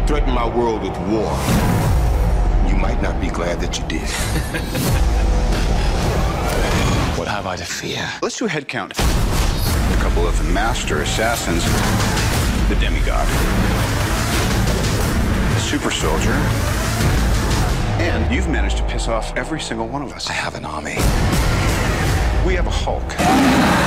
You threatened my world with war. You might not be glad that you did. what have I to fear? Let's do a head count. A couple of master assassins, the demigod, the super soldier, and you've managed to piss off every single one of us. I have an army. We have a Hulk.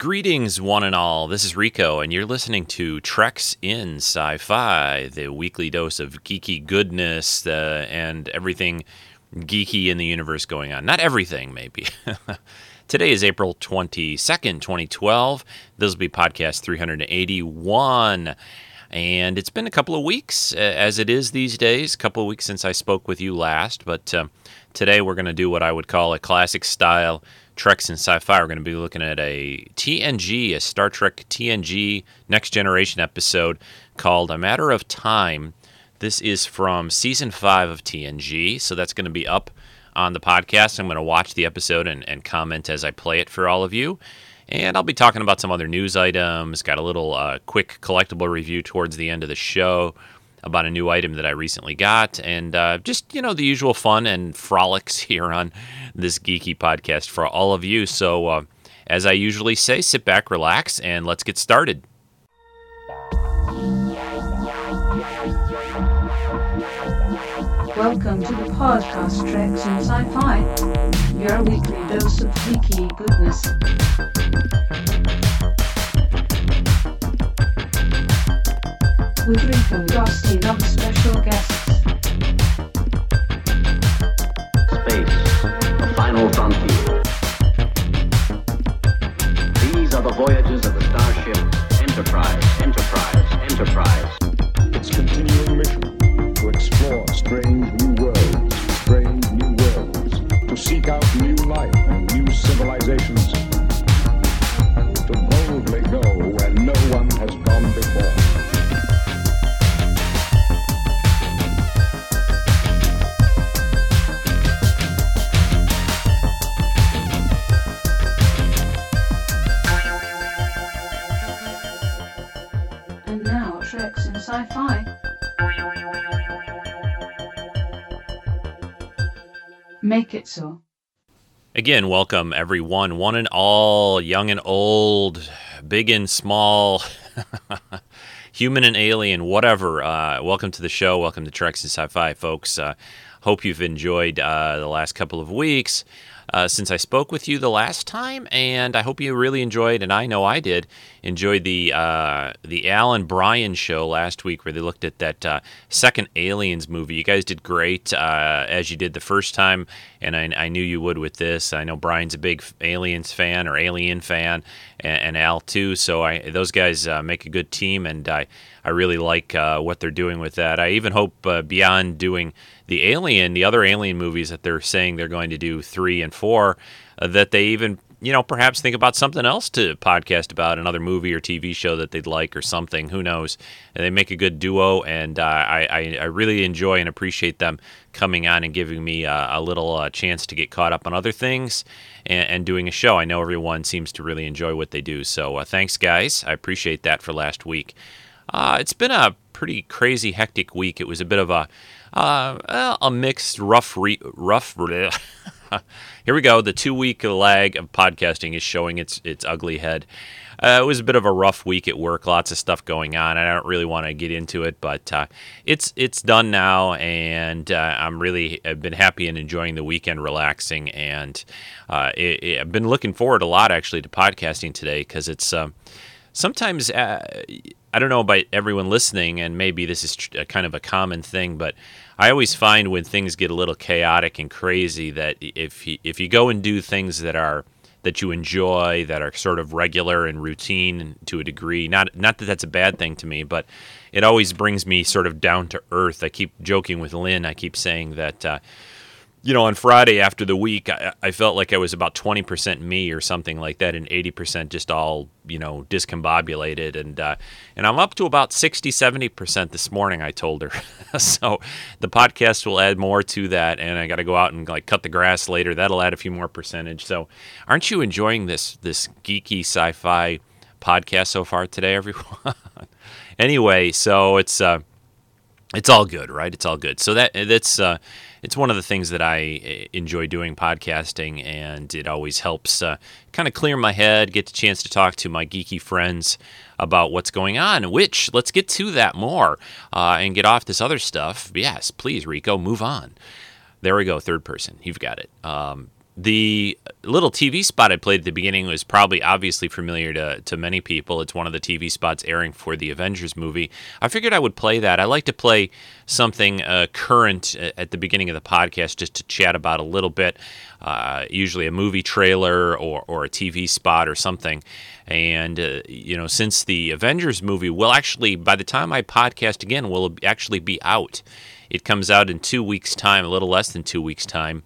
Greetings, one and all. This is Rico, and you're listening to Treks in Sci Fi, the weekly dose of geeky goodness uh, and everything geeky in the universe going on. Not everything, maybe. Today is April 22nd, 2012. This will be podcast 381. And it's been a couple of weeks, as it is these days, a couple of weeks since I spoke with you last. But uh, today we're going to do what I would call a classic style Treks in Sci Fi. We're going to be looking at a TNG, a Star Trek TNG Next Generation episode called A Matter of Time. This is from season five of TNG, so that's going to be up on the podcast. I'm going to watch the episode and, and comment as I play it for all of you. And I'll be talking about some other news items. Got a little uh, quick collectible review towards the end of the show about a new item that I recently got, and uh, just you know the usual fun and frolics here on this geeky podcast for all of you. So, uh, as I usually say, sit back, relax, and let's get started. Welcome to the podcast Treks in Sci-Fi, your weekly dose of geeky goodness. With Rico and other special guests. Frontier. These are the voyages of the starship Enterprise, Enterprise, Enterprise. its continuing mission to explore strange new worlds, strange new worlds, to seek out new life and new civilizations, Sci-Fi. Make it so. Again, welcome everyone, one and all, young and old, big and small, human and alien, whatever. Uh, welcome to the show. Welcome to Treks and Sci-Fi, folks. Uh, hope you've enjoyed uh, the last couple of weeks uh, since I spoke with you the last time, and I hope you really enjoyed, and I know I did, enjoyed the uh, the Al and Brian show last week where they looked at that uh, second Aliens movie. You guys did great uh, as you did the first time, and I, I knew you would with this. I know Brian's a big Aliens fan or Alien fan, and, and Al too. So I those guys uh, make a good team, and I I really like uh, what they're doing with that. I even hope uh, beyond doing the Alien, the other Alien movies that they're saying they're going to do three and four, that they even you know perhaps think about something else to podcast about, another movie or TV show that they'd like or something. Who knows? And they make a good duo, and uh, I, I really enjoy and appreciate them coming on and giving me uh, a little uh, chance to get caught up on other things and, and, doing a show. I know everyone seems to really enjoy what they do, so uh, thanks guys. I appreciate that for last week. Uh, it's been a pretty crazy, hectic week. It was a bit of a uh, a mixed, rough, re- rough. Here we go. The two week lag of podcasting is showing its its ugly head. Uh, it was a bit of a rough week at work. Lots of stuff going on. I don't really want to get into it, but uh, it's it's done now, and uh, I'm really I've been happy and enjoying the weekend, relaxing, and uh, it, it, I've been looking forward a lot actually to podcasting today because it's um, sometimes uh, I don't know about everyone listening, and maybe this is tr- kind of a common thing, but I always find when things get a little chaotic and crazy that if you, if you go and do things that are that you enjoy, that are sort of regular and routine to a degree, not not that that's a bad thing to me, but it always brings me sort of down to earth. I keep joking with Lynn. I keep saying that. Uh, you know, on Friday after the week, I, I felt like I was about 20% me or something like that, and 80% just all, you know, discombobulated. And uh, and I'm up to about 60, 70% this morning, I told her. so the podcast will add more to that, and I got to go out and like cut the grass later. That'll add a few more percentage. So aren't you enjoying this this geeky sci-fi podcast so far today, everyone? anyway, so it's uh, it's all good, right? It's all good. So that that's uh, it's one of the things that I eh, enjoy doing podcasting, and it always helps uh, kind of clear my head, get the chance to talk to my geeky friends about what's going on. Which let's get to that more uh, and get off this other stuff. Yes, please, Rico, move on. There we go, third person. You've got it. Um, the little TV spot I played at the beginning was probably obviously familiar to, to many people. It's one of the TV spots airing for the Avengers movie. I figured I would play that. I like to play something uh, current at the beginning of the podcast just to chat about a little bit, uh, usually a movie trailer or, or a TV spot or something. And, uh, you know, since the Avengers movie will actually, by the time I podcast again, will actually be out. It comes out in two weeks' time, a little less than two weeks' time.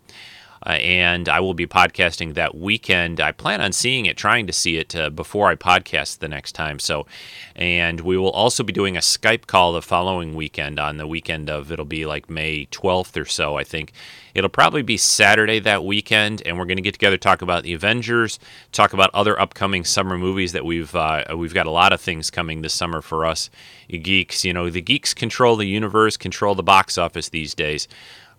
Uh, and I will be podcasting that weekend. I plan on seeing it, trying to see it uh, before I podcast the next time. So, and we will also be doing a Skype call the following weekend. On the weekend of it'll be like May 12th or so, I think. It'll probably be Saturday that weekend, and we're going to get together, talk about the Avengers, talk about other upcoming summer movies that we've uh, we've got a lot of things coming this summer for us geeks. You know, the geeks control the universe, control the box office these days.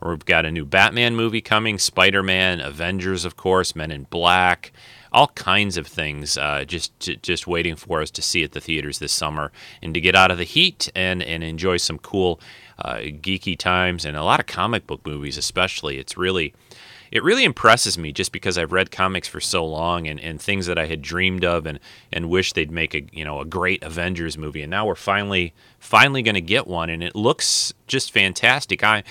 We've got a new Batman movie coming, Spider Man, Avengers, of course, Men in Black, all kinds of things uh, just just waiting for us to see at the theaters this summer and to get out of the heat and, and enjoy some cool uh, geeky times and a lot of comic book movies, especially. It's really it really impresses me just because I've read comics for so long and, and things that I had dreamed of and, and wish they'd make a you know a great Avengers movie and now we're finally finally going to get one and it looks just fantastic. I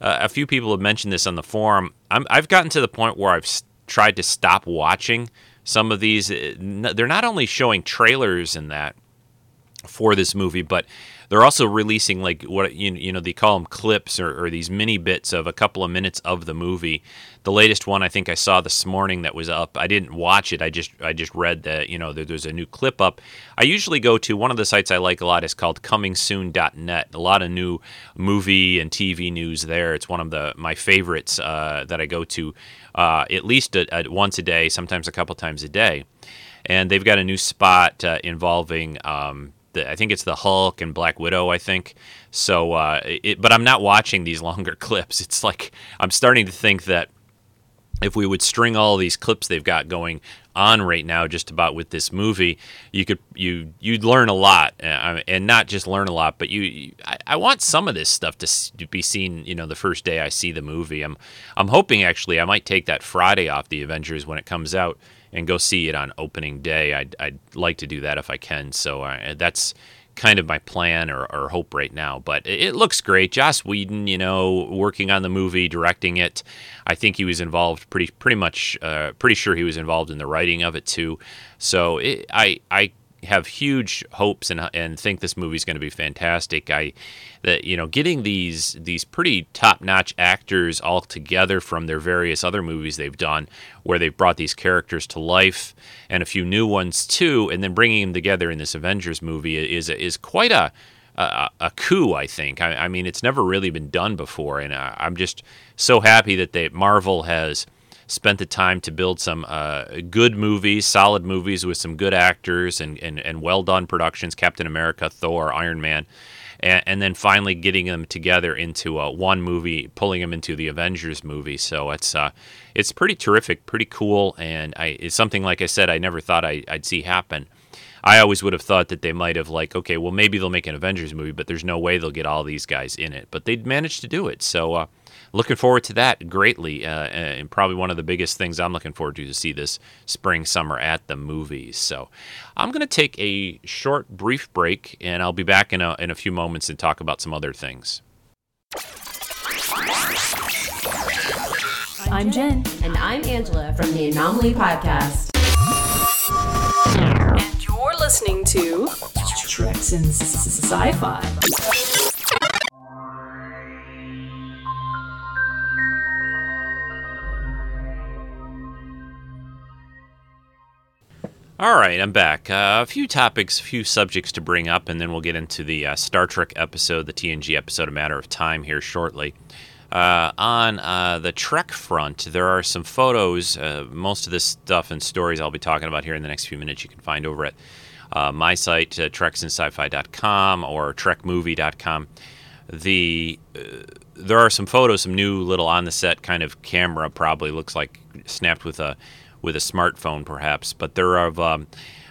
uh, a few people have mentioned this on the forum. i have gotten to the point where I've tried to stop watching some of these. Uh, they're not only showing trailers and that for this movie, but they're also releasing like what you, you know they call them clips or, or, these mini bits of a couple of minutes of the movie. The latest one I think I saw this morning that was up. I didn't watch it. I just I just read that you know there's a new clip up. I usually go to one of the sites I like a lot is called ComingSoon.net. A lot of new movie and TV news there. It's one of the my favorites uh, that I go to uh, at least a, a, once a day, sometimes a couple times a day and they've got a new spot uh, involving um, the, I think it's the Hulk and Black Widow. I think so. Uh, it, but I'm not watching these longer clips. It's like I'm starting to think that if we would string all these clips they've got going on right now, just about with this movie, you could you you'd learn a lot, uh, and not just learn a lot, but you. I, I, want some of this stuff to, to be seen. You know, the first day I see the movie, I'm I'm hoping actually I might take that Friday off the Avengers when it comes out and go see it on opening day. I'd, I'd like to do that if I can. So uh, that's kind of my plan or, or hope right now. But it, it, looks great. Joss Whedon, you know, working on the movie, directing it. I think he was involved pretty pretty much. Uh, pretty sure he was involved in the writing of it too. So it, I I have huge hopes and and think this movie's going to be fantastic. I that you know getting these these pretty top notch actors all together from their various other movies they've done, where they've brought these characters to life and a few new ones too, and then bringing them together in this Avengers movie is is quite a a, a coup, I think. I, I, mean, it's never really been done before, and I, I'm just so happy that they Marvel has spent the time to build some uh, good movies, solid movies with some good actors and, and, and well done productions Captain America, Thor, Iron Man. And, and then finally getting them together into uh, one movie, pulling them into the Avengers movie. So it's uh, it's pretty terrific, pretty cool, and I, it's something like I said I never thought I, I'd see happen. I always would have thought that they might have like, okay, well maybe they'll make an Avengers movie, but there's no way they'll get all these guys in it. But they'd managed to do it. So uh, looking forward to that greatly, uh, and probably one of the biggest things I'm looking forward to to see this spring summer at the movies. So I'm going to take a short, brief break, and I'll be back in a in a few moments and talk about some other things. I'm Jen. And I'm Angela from the Anomaly Podcast. And you're listening to Treks in Sci Fi. All right, I'm back. Uh, a few topics, a few subjects to bring up, and then we'll get into the uh, Star Trek episode, the TNG episode, a matter of time here shortly. Uh, on uh, the Trek front, there are some photos. Uh, most of this stuff and stories I'll be talking about here in the next few minutes you can find over at uh, my site, uh, treksinsci-fi.com or trekmovie.com. The there are some photos, some new little on the set kind of camera, probably looks like snapped with a with a smartphone, perhaps. But there are um,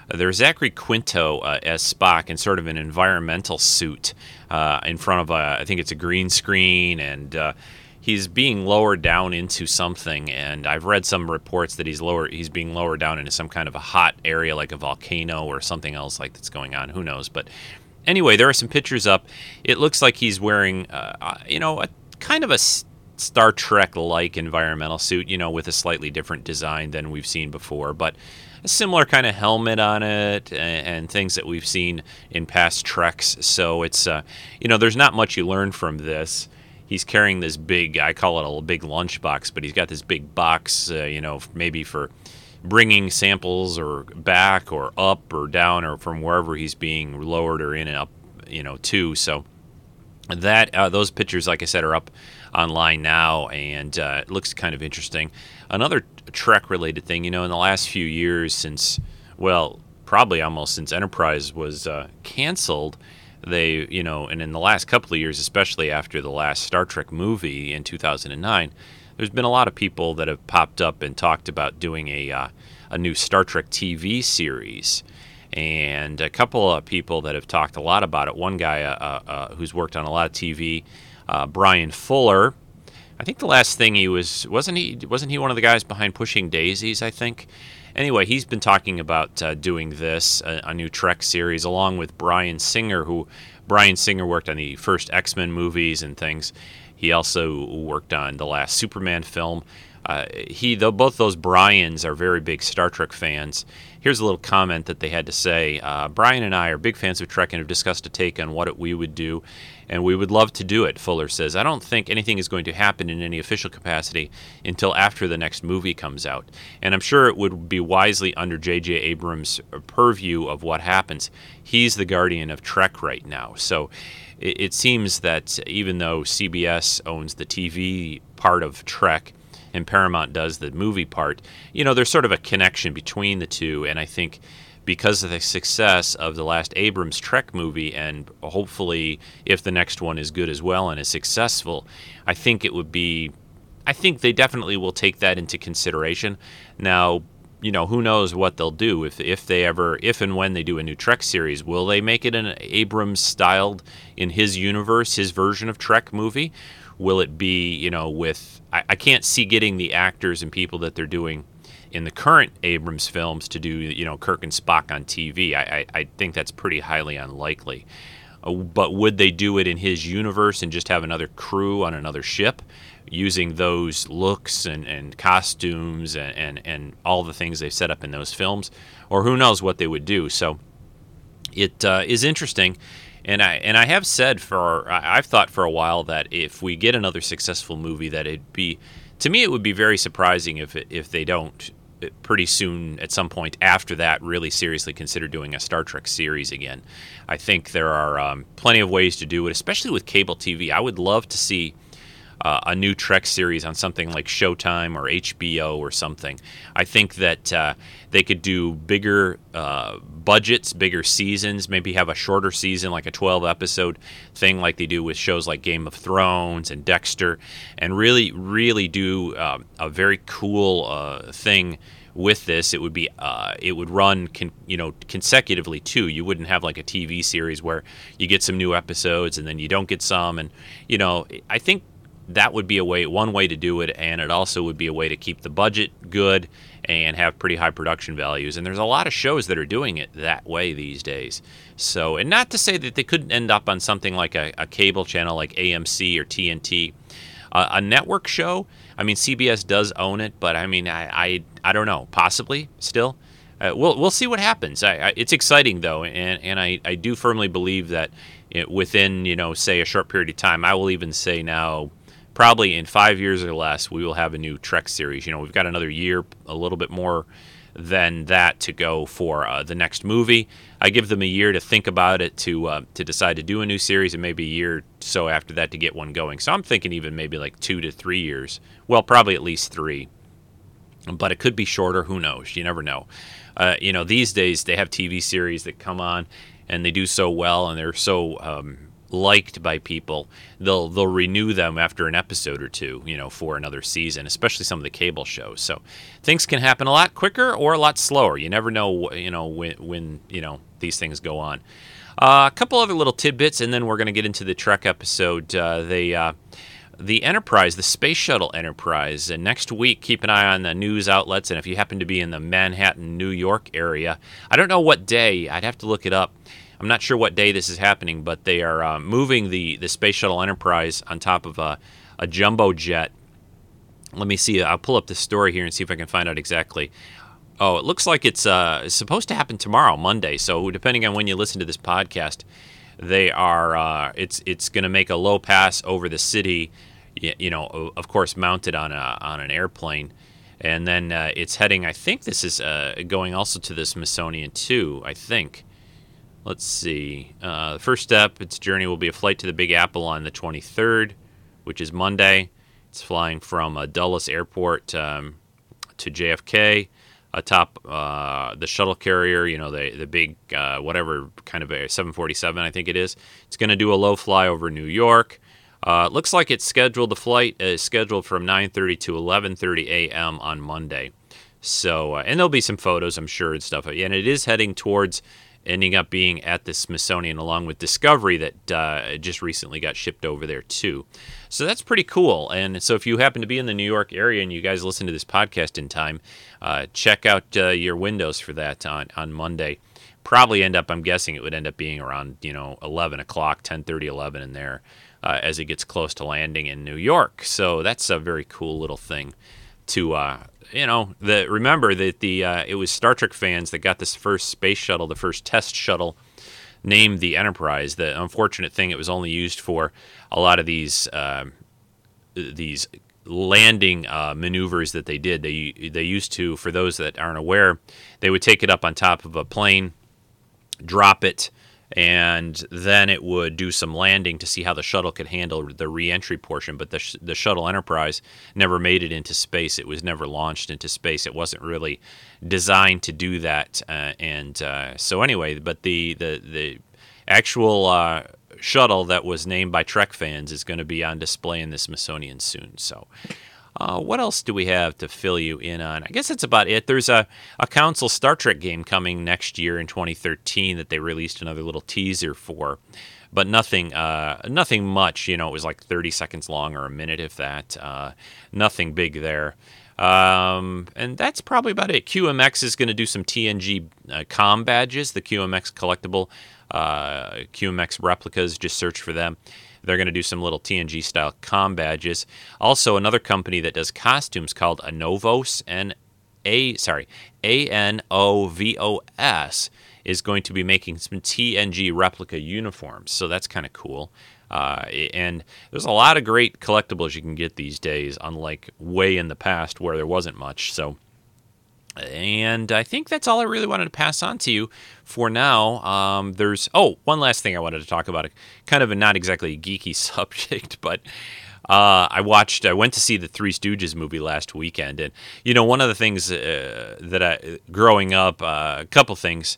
there's Zachary Quinto uh, as Spock in sort of an environmental suit uh, in front of a, I think it's a green screen, and uh, he's being lowered down into something. And I've read some reports that he's lower, he's being lowered down into some kind of a hot area, like a volcano or something else like that's going on. Who knows? But anyway, there are some pictures up. It looks like he's wearing, uh, uh, you know, a kind of a Star Trek like environmental suit, you know, with a slightly different design than we've seen before, but a similar kind of helmet on it and, and things that we've seen in past Treks. So it's, uh, you know, there's not much you learn from this. He's carrying this big, I call it a big lunchbox, but he's got this big box, uh, you know, maybe for bringing samples or back or up or down or from wherever he's being lowered or in and up, you know, to. So that uh, those pictures, like I said, are up online now, and uh, it looks kind of interesting. Another Trek related thing, you know, in the last few years, since well, probably almost since Enterprise was uh, canceled, they, you know, and in the last couple of years, especially after the last Star Trek movie in 2009, there's been a lot of people that have popped up and talked about doing a uh, a new Star Trek TV series and a couple of people that have talked a lot about it. One guy uh, uh, uh who's worked on a lot of TV, uh, Bryan Fuller. I think the last thing he was wasn't he wasn't he one of the guys behind Pushing Daisies? I think. Anyway, he's been talking about uh, doing this a, a, new Trek series along with Bryan Singer, who Bryan Singer worked on the first X Men movies and things. He also worked on the last Superman film. Uh, he, though, both those Bryans are very big Star Trek fans. Here's a little comment that they had to say. Uh, Bryan and I are big fans of Trek and have discussed a take on what it, we would do, and we would love to do it. Fuller says, "I don't think anything is going to happen in any official capacity until after the next movie comes out, and I'm sure it would be wisely under J.J. Abrams' purview of what happens. He's the guardian of Trek right now, so." It, it seems that even though CBS owns the TV part of Trek, and Paramount does the movie part, you know, there's sort of a connection between the two. And I think because of the success of the last Abrams Trek movie, and hopefully if the next one is good as well and is successful, I think it would be. I think they definitely will take that into consideration. Now, you know, who knows what they'll do if if they ever if and when they do a new Trek series, will they make it an Abrams styled in his universe, his version of Trek movie? Will it be, you know, with I, I can't see getting the actors and people that they're doing in the current Abrams films to do, you know, Kirk and Spock on TV. I, I, I think that's pretty highly unlikely. Uh, but would they do it in his universe and just have another crew on another ship using those looks and, and costumes and, and, and all the things they've set up in those films? Or who knows what they would do. So it uh, is interesting and I and I have said for I've thought for a while that if we get another successful movie, that it'd be to me it would be very surprising if if they don't pretty soon at some point after that really seriously consider doing a Star Trek series again. I think there are um, plenty of ways to do it, especially with cable TV. I would love to see uh, a new Trek series on something like Showtime or HBO or something. I think that uh, they could do bigger uh, budgets, bigger seasons, maybe have a shorter season, like a 12 episode thing, like they do with shows like Game of Thrones and Dexter, and really, really do uh, a very cool uh, thing with this. It would be uh, it would run con- you know consecutively too. You wouldn't have like a tv series where you get some new episodes and then you don't get some. And you know i think that would be a way one way to do it and it also would be a way to keep the budget good and have pretty high production values. And there's a lot of shows that are doing it that way these days. So and not to say that they couldn't end up on something like a, a cable channel like amc or tnt uh, a network show i mean cbs does own it but i mean i i, I don't know. Possibly still. Uh, we'll, we'll see what happens. I, I, it's exciting though and, and I, I do firmly believe that it, within you know say a short period of time i will even say now probably in five years or less, we will have a new Trek series. You know, we've got another year, a little bit more than that to go for uh, the next movie. I give them a year to think about it to uh, to decide to do a new series, and maybe a year so after that to get one going. So I'm thinking even maybe like two to three years. Well, probably at least three, but it could be shorter. Who knows? You never know. Uh, you know, these days they have TV series that come on and they do so well, and they're so um, liked by people, they'll they'll renew them after an episode or two, you know, for another season, especially some of the cable shows. So things can happen a lot quicker or a lot slower. You never know, you know, when when you know these things go on. Uh, a couple other little tidbits, and then we're going to get into the Trek episode. Uh. Uh, the Enterprise, the Space Shuttle Enterprise. And next week, keep an eye on the news outlets. And if you happen to be in the Manhattan, New York area, I don't know what day, I'd have to look it up. I'm not sure what day this is happening, but they are uh, moving the, the Space Shuttle Enterprise on top of a, a jumbo jet. Let me see. I'll pull up the story here and see if I can find out exactly. Oh, it looks like it's, uh, supposed to happen tomorrow, Monday. So depending on when you listen to this podcast, they are. Uh, it's it's going to make a low pass over the city. You know, of course, mounted on a on an airplane, and then uh, it's heading. I think this is uh, going also to the Smithsonian too. I think. Let's see. Uh, the first step, its journey will be a flight to the Big Apple on the 23rd, which is Monday. It's flying from uh, Dulles Airport um, to JFK atop uh, the shuttle carrier, you know, the the big uh, whatever kind of a 747, I think it is. It's going to do a low fly over New York. Uh, it looks like it's scheduled. The flight is scheduled from 9:30 to 11:30 a.m. on Monday. So, uh, and there'll be some photos, I'm sure, and stuff. And it is heading towards ending up being at the Smithsonian along with Discovery that uh, just recently got shipped over there too. So that's pretty cool. And so if you happen to be in the New York area and you guys listen to this podcast in time, uh, check out uh, your windows for that on, on Monday. Probably end up, I'm guessing it would end up being around, you know, 11 o'clock, 10 30, 11 in there uh, as it gets close to landing in New York. So that's a very cool little thing to uh, you know, the remember that the uh, it was Star Trek fans that got this first space shuttle, the first test shuttle, named the Enterprise. The unfortunate thing, it was only used for a lot of these uh, these landing uh, maneuvers that they did. They they used to, for those that aren't aware, they would take it up on top of a plane, drop it, and then it would do some landing to see how the shuttle could handle the reentry portion. But the, sh- the shuttle Enterprise never made it into space. It was never launched into space. It wasn't really designed to do that. Uh, and uh, so anyway, but the the the actual uh, shuttle that was named by Trek fans is going to be on display in the Smithsonian soon. So. Uh, what else do we have to fill you in on? I guess that's about it. There's a, a console Star Trek game coming next year in 2013 that they released another little teaser for, but nothing uh, nothing much. You know, it was like 30 seconds long or a minute, if that. Uh, nothing big there. Um, and that's probably about it. QMX is going to do some TNG uh, com badges, the QMX collectible uh, QMX replicas. Just search for them. They're going to do some little TNG style com badges. Also, another company that does costumes called Anovos and a sorry A N O V O S is going to be making some TNG replica uniforms. So that's kind of cool. Uh, and there's a lot of great collectibles you can get these days, unlike way in the past where there wasn't much. So and I think that's all I really wanted to pass on to you for now. Um, there's oh one last thing I wanted to talk about, kind of a not exactly a geeky subject, but uh, I watched. I went to see the Three Stooges movie last weekend, and you know one of the things uh, that I growing up, uh, a couple things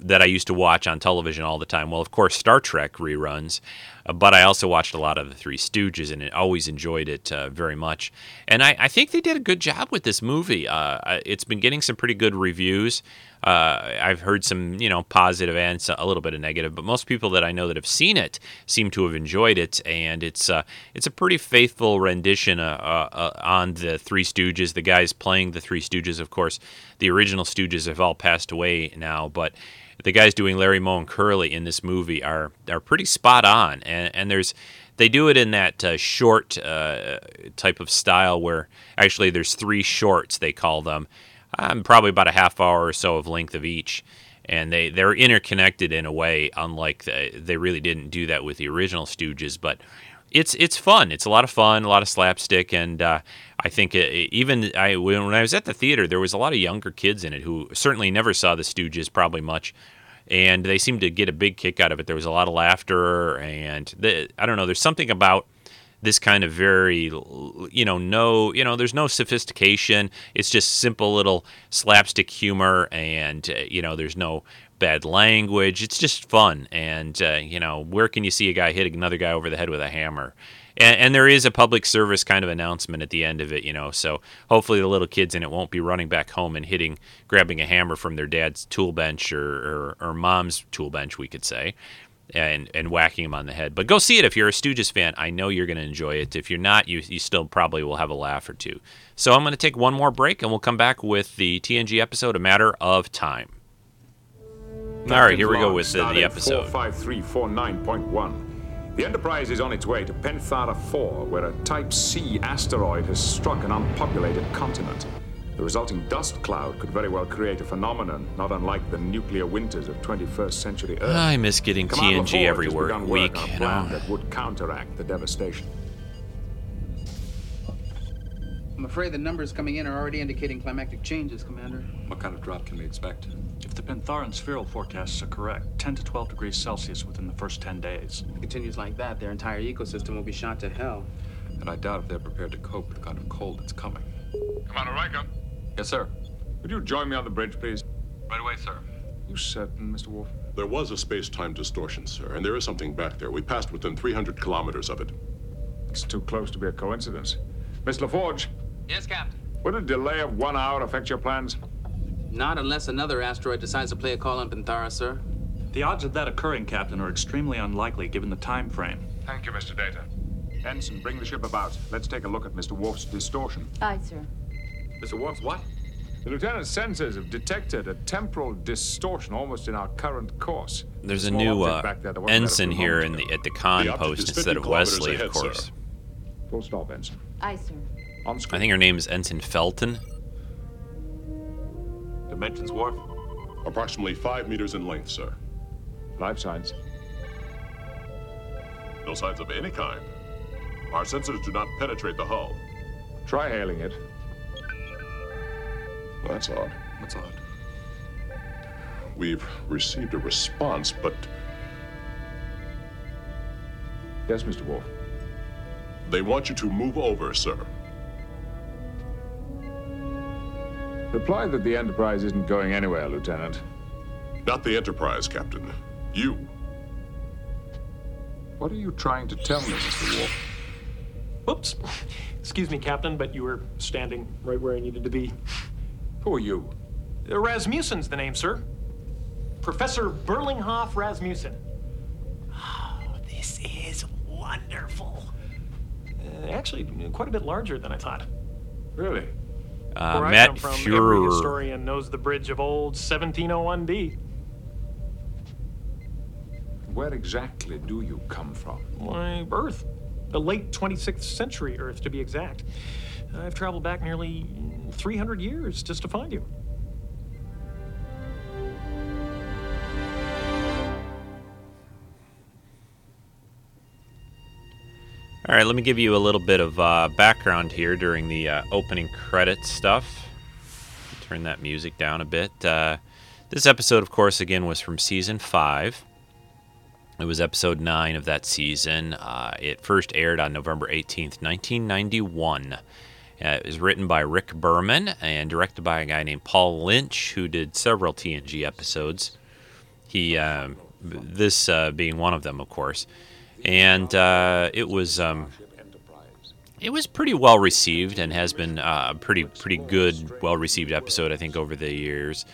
that I used to watch on television all the time. Well, of course, Star Trek reruns, uh, but I also watched a lot of the Three Stooges and always enjoyed it uh, very much. And I, I, think they did a good job with this movie. Uh, it's been getting some pretty good reviews. Uh, I've heard some, you know, positive and a little bit of negative, but most people that I know that have seen it seem to have enjoyed it, and it's uh, it's a pretty faithful rendition uh, on the Three Stooges. The guys playing the Three Stooges, of course, the original Stooges have all passed away now, but the guys doing Larry Moe and Curly in this movie are are pretty spot on, and and there's they do it in that uh, short uh, type of style where actually there's three shorts they call them, um, probably about a half hour or so of length of each, and they they're interconnected in a way unlike the, they really didn't do that with the original Stooges, but it's it's fun. It's a lot of fun, a lot of slapstick, and uh, I think it, even I when, I was at the theater, there was a lot of younger kids in it who certainly never saw the Stooges, probably much, and they seemed to get a big kick out of it. There was a lot of laughter, and the, I don't know. There's something about this kind of very you know no you know there's no sophistication it's just simple little slapstick humor and uh, you know there's no bad language it's just fun and uh, you know where can you see a guy hit another guy over the head with a hammer and, and, there is a public service kind of announcement at the end of it you know so hopefully the little kids in it won't be running back home and hitting grabbing a hammer from their dad's tool bench or, or, or mom's tool bench we could say and and whacking him on the head. But go see it if you're a Stooges fan. I know you're going to enjoy it. If you're not, you you still probably will have a laugh or two. So I'm going to take one more break, and we'll come back with the TNG episode, A Matter of Time. All right, here we go with the, the episode. 45349.1. The Enterprise is on its way to Penthara 4, where a Type C asteroid has struck an unpopulated continent. The resulting dust cloud could very well create a phenomenon not unlike the nuclear winters of 21st century Earth. I miss getting Commander TNG every has wor- begun week. work on a You plan know? that would counteract the devastation. I'm afraid the numbers coming in are already indicating climactic changes, Commander. What kind of drop can we expect? If the Pentharan spheral forecasts are correct, 10 to 12 degrees Celsius within the first 10 days. If it continues like that, their entire ecosystem will be shot to hell. And I doubt if they're prepared to cope with the kind of cold that's coming. Commander Riker, Yes, sir. would you join me on the bridge, please? Right away, sir. You certain, Mr. Worf? There was a space-time distortion, sir, and there is something back there. We passed within 300 kilometers of it. It's too close to be a coincidence. Miss LaForge, Yes, Captain. would a delay of one hour affect your plans? Not unless another asteroid decides to play a call on Penthara, sir. The odds of that occurring, Captain, are extremely unlikely given the time frame. Thank you, Mr. Data. Ensign, bring the ship about. Let's take a look at Mr. Worf's distortion. Aye, sir. Mr. Worf's what? The lieutenant's sensors have detected a temporal distortion almost in our current course. There's a Small new object uh, back there that wasn't there a ensign here in the at the con The post instead of Wesley, ahead, of course. sir. Full stop, Ensign. Aye, sir. On screen. I think her name is Ensign Felton. Dimensions, Worf? Approximately five meters in length, sir. Life signs. No signs of any kind. Our sensors do not penetrate the hull. Try hailing it. Well, that's odd. What's odd? We've received a response, but Yes, Mr. Worf. they want you to move over, sir. Reply that the Enterprise isn't going anywhere, Lieutenant. Not the Enterprise, Captain. You. What are you trying to tell me, Mr. Worf? Oops. Excuse me, Captain, but you were standing right where I needed to be. Who are you? Uh, Rasmussen's the name, sir. Professor Berlinghoff Rasmussen. Oh, this is wonderful. Uh, actually, quite a bit larger than I thought. Really? Uh, Where I Matt come from, every Fuhrer. historian knows the bridge of old 1701D. Where exactly do you come from? My Earth. The late 26th century Earth, to be exact. I've traveled back nearly 300 years just to find you. All right, let me give you a little bit of uh, background here during the uh, opening credits stuff. Turn that music down a bit. Uh, this episode, of course, again was from season five. It was episode nine of that season. Uh, it first aired on November 18th, 1991. Uh, it was written by Rick Berman and directed by a guy named Paul Lynch, who did several TNG episodes. He, um, this uh, being one of them, of course and uh, it was um, it was pretty well received and has been uh, a pretty pretty good well received episode I think over the years.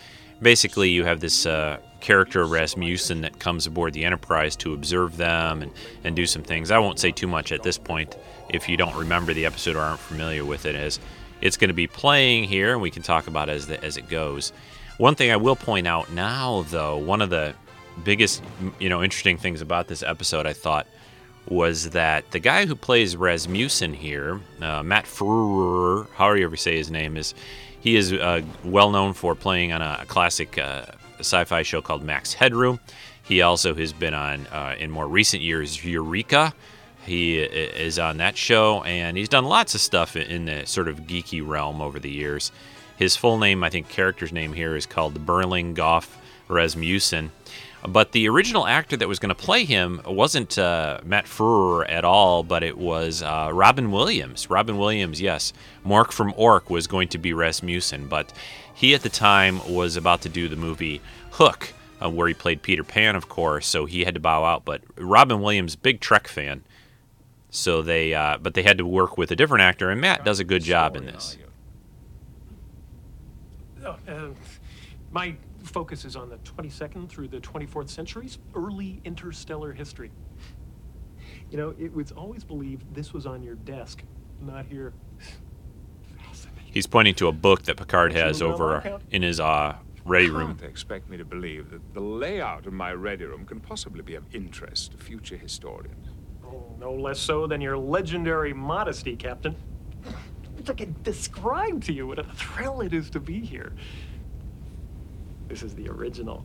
Basically, you have this uh, character Rasmussen that comes aboard the Enterprise to observe them and, and do some things. I won't say too much at this point if you don't remember the episode or aren't familiar with it, as it's going to be playing here and we can talk about it as the, as it goes. One thing I will point out now, though, one of the biggest you know interesting things about this episode I thought was that the guy who plays Rasmussen here, uh, Matt Frewer, however you ever say his name, is he is uh, well known for playing on a classic uh, sci-fi show called Max Headroom. He also has been on uh, in more recent years Eureka, He is on that show, and he's done lots of stuff in the sort of geeky realm over the years. His full name, I think, character's name here is called Berlinghoff Rasmussen. But the original actor that was going to play him wasn't uh, Matt Frewer at all, but it was uh, Robin Williams. Robin Williams, yes. Mork from Ork was going to be Rasmussen, but he at the time was about to do the movie Hook, uh, where he played Peter Pan, of course, so he had to bow out. But Robin Williams, big Trek fan, so they, uh, but they had to work with a different actor, and Matt does a good job in this. Uh, my focus is on the 22nd through the 24th centuries, early interstellar history. You know, it was always believed this was on your desk, not here. He's pointing to a book that Picard has over lockout? in his uh, ready room. can't expect me to believe that the layout of my ready room can possibly be of interest to future historians. Oh, no less so than your legendary modesty, Captain. It's like I described to you what a thrill it is to be here. This is the original.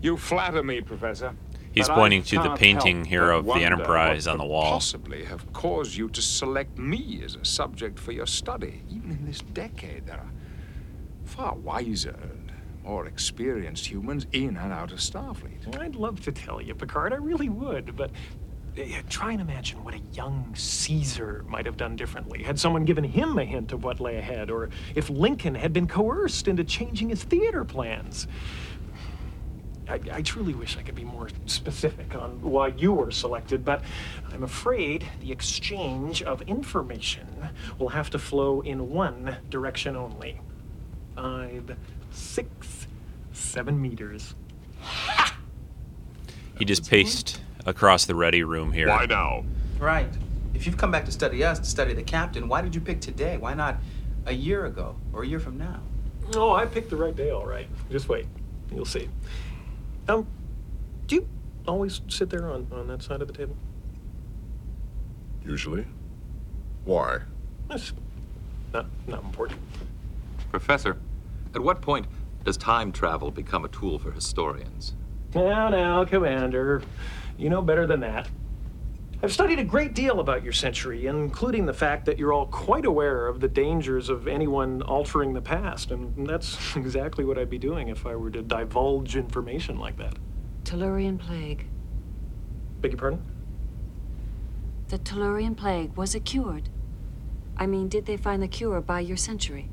You flatter me, Professor. He's pointing to the painting here of the Enterprise on the wall. Possibly have caused you to select me as a subject for your study. Even in this decade, there are far wiser and more experienced humans in and out of Starfleet. I'd love to tell you, Picard. I really would, but try and imagine what a young Caesar might have done differently. Had someone given him a hint of what lay ahead, or if Lincoln had been coerced into changing his theater plans. I, I truly wish I could be more specific on why you were selected, but I'm afraid the exchange of information will have to flow in one direction only. Five, six, seven meters. He just paced across the ready room here. Why now? Right. If you've come back to study us, to study the captain, why did you pick today? Why not a year ago or a year from now? Oh, I picked the right day, all right. Just wait. You'll see. Um, do you always sit there on, on that side of the table? Usually. Why? That's not, not important. Professor, at what point does time travel become a tool for historians? Now, now, Commander. You know better than that. I've studied a great deal about your century, including the fact that you're all quite aware of the dangers of anyone altering the past, and that's exactly what I'd be doing if I were to divulge information like that. Tellurian plague. Beg your pardon? The Tellurian plague, was it cured? I mean, did they find the cure by your century?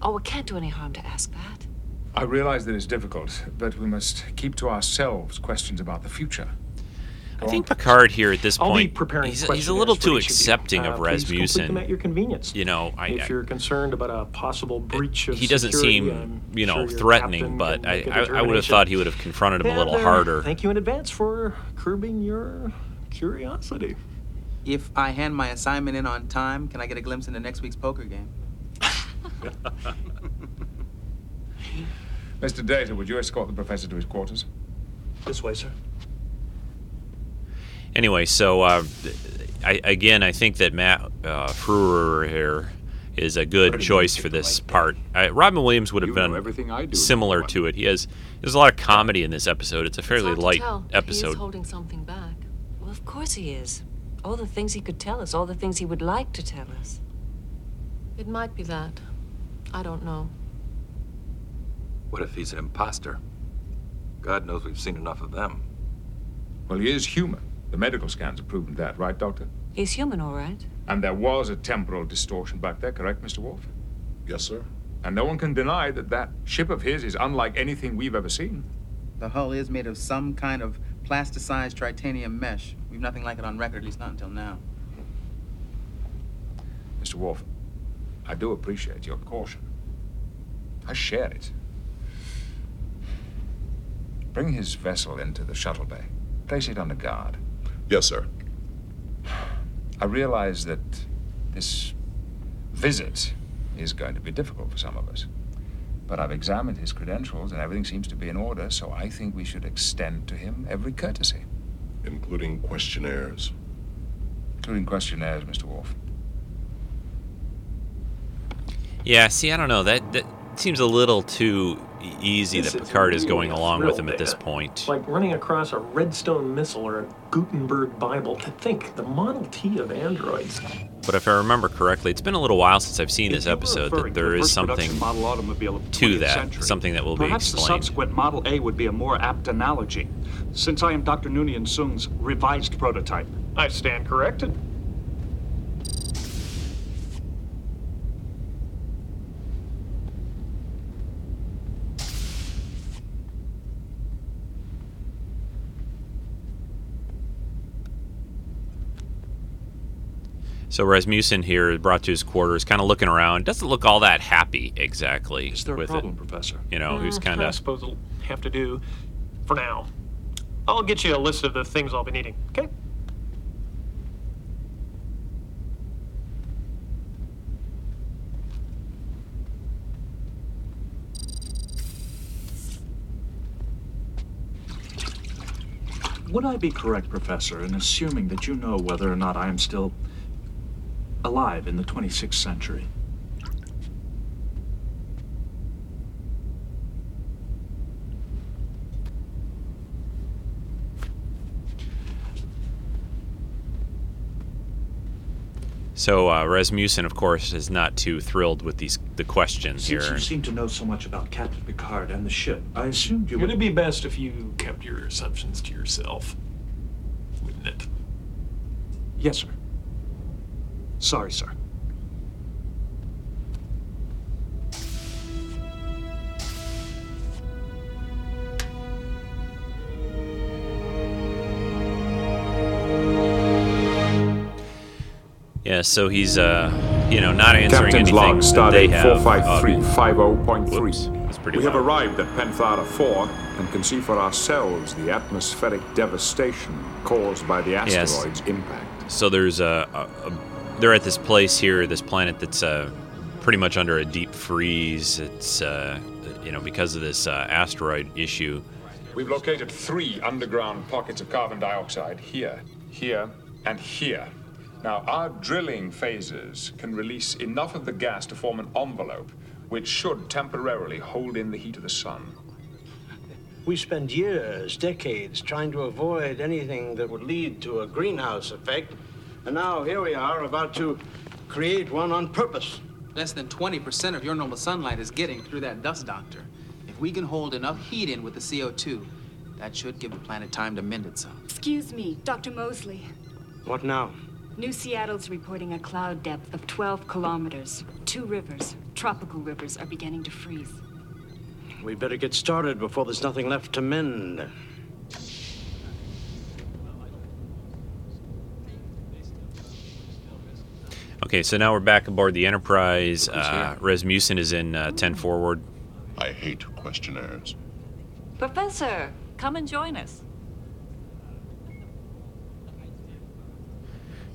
Oh, it can't do any harm to ask that. I realize that it's difficult, but we must keep to ourselves questions about the future. I think Picard here at this I'll be point, preparing he's, he's a little too each of you. accepting Uh, of please complete them Rasmussen. at your convenience. You know, I, if you're concerned about a possible breach of he doesn't security, seem, you know, sure threatening, but can I, make a I, I would have thought he would have confronted him a little And, uh, harder. Thank you in advance for curbing your curiosity. If I hand my assignment in on time, can I get a glimpse into next week's poker game? Mr. Data, would you escort the professor to his quarters? This way, sir. Anyway, so uh, I, again, I think that Matt uh, Frewer here is a good choice for this part. I, Robin Williams would have You been everything I do, similar to it. He has there's a lot of comedy in this episode. It's a fairly Hard to light tell if He episode. is holding something back. Well, of course he is. All the things he could tell us, all the things he would like to tell us. It might be that. I don't know. What if he's an imposter? God knows we've seen enough of them. Well, he is human. The medical scans have proven that, right, Doctor? He's human, all right. And there was a temporal distortion back there, correct, Mr. Worf? Yes, sir. And no one can deny that that ship of his is unlike anything we've ever seen. The hull is made of some kind of plasticized titanium mesh. We've nothing like it on record, at least not until now. Mr. Worf, I do appreciate your caution. I share it. Bring his vessel into the shuttle bay. Place it under guard. Yes, sir. I realize that this visit is going to be difficult for some of us. But I've examined his credentials and everything seems to be in order, so I think we should extend to him every courtesy. Including questionnaires. Including questionnaires, Mr. Worf. Yeah, see, I don't know. That that seems a little too easy This that is Picard is going along with him at this point. It's like running across a Redstone missile or a Gutenberg Bible. To think, the Model T of androids. But if I remember correctly, it's been a little while since I've seen this episode that Referring to there the is something model automobile of to that, century. something that will be explained. Perhaps the subsequent Model A would be a more apt analogy, since I am Dr. Noonien Soong's revised prototype. I stand corrected. So Rasmussen here, brought to his quarters, kind of looking around. Doesn't look all that happy exactly. Is there a with problem, it. Professor? You know, who's kind I of suppose it'll have to do for now. I'll get you a list of the things I'll be needing, okay? Would I be correct, Professor, in assuming that you know whether or not I am still alive in the 26th century? So uh, Rasmussen, of course, is not too thrilled with these the questions Since here. you seem to know so much about Captain Picard and the ship, I assumed you would. It'd be best if you kept your assumptions to yourself, wouldn't it? Yes, sir. Sorry, sir. Yeah, so he's uh, you know, not answering Captain's anything log, stardate 45350.3. Whoops, that's we have arrived at Penthara 4 and can see for ourselves the atmospheric devastation caused by the Yes. asteroid's impact. So there's a, a, a they're at this place here, this planet that's uh, pretty much under a deep freeze. It's uh, you know because of this uh, asteroid issue. We've located three underground pockets of carbon dioxide here, here, and here. Now, our drilling phasers can release enough of the gas to form an envelope, which should temporarily hold in the heat of the sun. We spent years, decades, trying to avoid anything that would lead to a greenhouse effect. And now here we are about to create one on purpose. Less than 20% of your normal sunlight is getting through that dust doctor. If we can hold enough heat in with the CO2, that should give the planet time to mend itself. Excuse me, Dr. Mosley. What now? New Seattle's reporting a cloud depth of 12 kilometers. Two rivers, tropical rivers, are beginning to freeze. We better get started before there's nothing left to mend. Okay, so now we're back aboard the Enterprise. Uh, Rasmussen is in uh, 10 forward. I hate questionnaires. Professor, come and join us.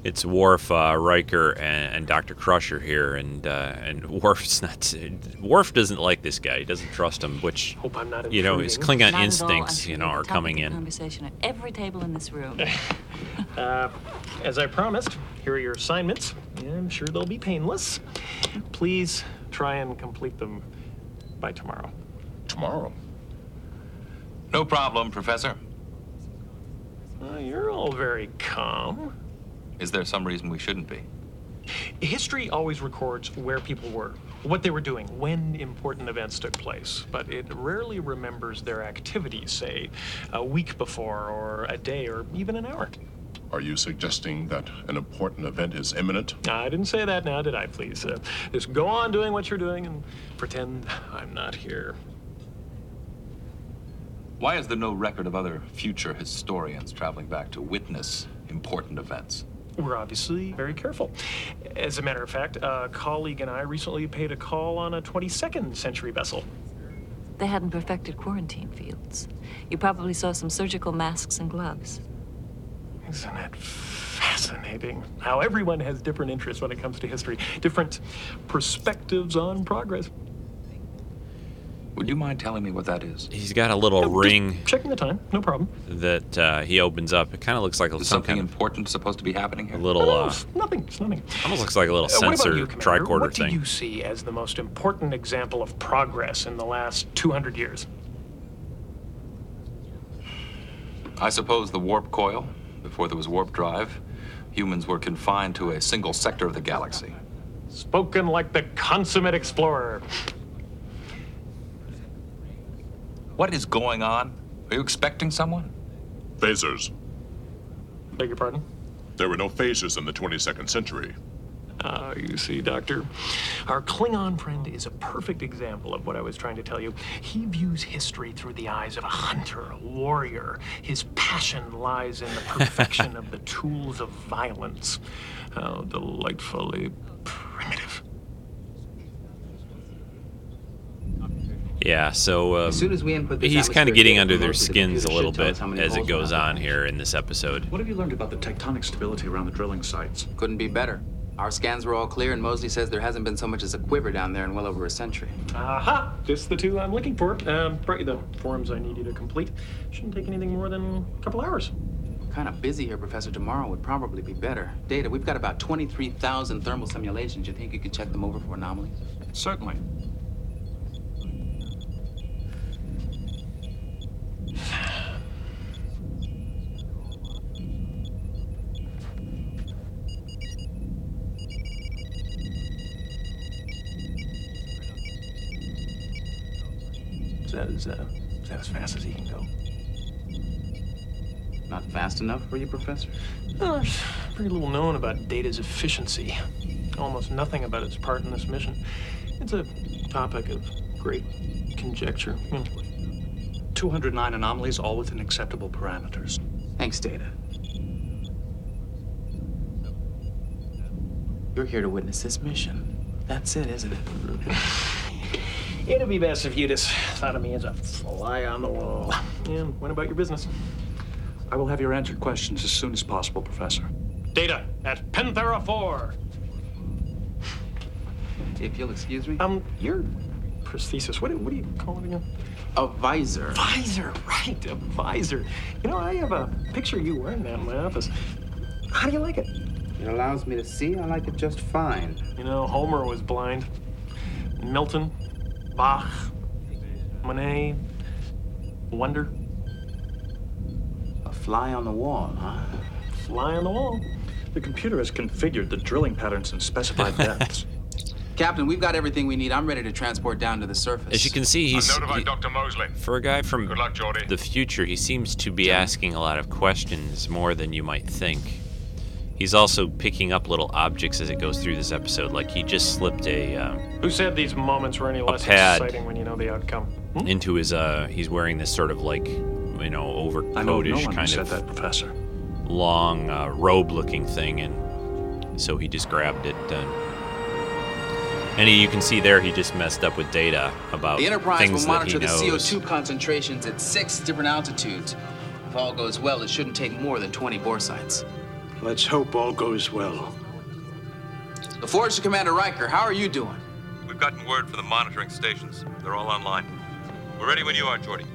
It's Worf, uh, Riker, and, and Dr. Crusher here, and uh, and Worf's not. Worf doesn't like this guy. He doesn't trust him, which Hope I'm not you know his. Klingon Not instincts, you know, you're are the topic coming in. Conversation at every table in this room. Uh, as I promised, here are your assignments. I'm sure they'll be painless. Please try and complete them by tomorrow. Tomorrow? No problem, Professor. Uh, you're all very calm. Is there some reason we shouldn't be? History always records where people were, what they were doing, when important events took place, but it rarely remembers their activities, say, a week before, or a day, or even an hour. Are you suggesting that an important event is imminent? I didn't say that now, did I, please? Uh, just go on doing what you're doing and pretend I'm not here. Why is there no record of other future historians traveling back to witness important events? We're obviously very careful. As a matter of fact, a colleague and I recently paid a call on a 22nd century vessel. They hadn't perfected quarantine fields. You probably saw some surgical masks and gloves. Isn't it fascinating how everyone has different interests when it comes to history, different perspectives on progress? Would you mind telling me what that is? He's got a little Yeah, just ring Checking the time, no problem. that uh, he opens up. It kind of looks like Is something kind important supposed to be happening here? a little. No, Uh, nothing. It's nothing. almost looks like a little Uh, what about sensor you, Commander? tricorder What thing. do you see as the most important example of progress in the last 200 years? I suppose the warp coil. Before there was warp drive, humans were confined to a single sector of the galaxy. Spoken like the consummate explorer. What is going on? Are you expecting someone? Phasers. Beg your pardon? There were no phasers in the 22nd century. Ah, you see, Doctor, our Klingon friend is a perfect example of what I was trying to tell you. He views history through the eyes of a hunter, a warrior. His passion lies in the perfection of the tools of violence. How delightfully primitive. Yeah, so um, As soon as we input this he's kind of getting under their mostly the skins a little bit us how many as it goes on here in this episode. What have you learned about the tectonic stability around the drilling sites? Couldn't be better. Our scans were all clear, and Mosley says there hasn't been so much as a quiver down there in well over a century. Aha! Just the two I'm looking for. Um, brought you the forms I need you to complete. Shouldn't take anything more than a couple hours. Kind of busy here, Professor. Tomorrow would probably be better. Data, we've got about 23,000 thermal simulations. You think you could check them over for anomalies? Certainly. That, is, that, is that as fast as he can go? Not fast enough for you, Professor? Well, there's very little known about Data's efficiency. Almost nothing about its part in this mission. It's a topic of great conjecture. Hmm. 209 anomalies, all within acceptable parameters. Thanks, Data. You're here to witness this mission. That's it, isn't it? It'd be best if you just thought of me as a fly on the wall. And went about your business. I will have your answered questions as soon as possible, Professor. Data at Penthara 4. If you'll excuse me. Um, your prosthesis, what, do- what do you call it again? A visor. Visor, right, a visor. You know, I have a picture of you wearing that in my office. How do you like it? It allows me to see. I like it just fine. You know, Homer was blind. Milton, Bach, Monet, Wonder. A fly on the wall, huh? Fly on the wall. The computer has configured the drilling patterns and specified depths. Captain, we've got everything we need. I'm ready to transport down to the surface. As you can see, he's I've notified he- Dr. Mosley. for a guy from Good luck, the future. He seems to be asking a lot of questions more than you might think. He's also picking up little objects as it goes through this episode. Like he just slipped a um, Who said these moments were any less exciting when you know the outcome? Hmm? into his. uh He's wearing this sort of like you know I know no overcoatish kind said of that, Professor. long uh, robe-looking thing, and so he just grabbed it. And, and he, you can see there he just messed up with data about The Enterprise things will monitor that the knows. CO2 concentrations at six different altitudes. If all goes well, it shouldn't take more than 20 bore sites. Let's hope all goes well. The Force Commander Riker, how are you doing? We've gotten word from the monitoring stations. They're all online. We're ready when you are, Geordi.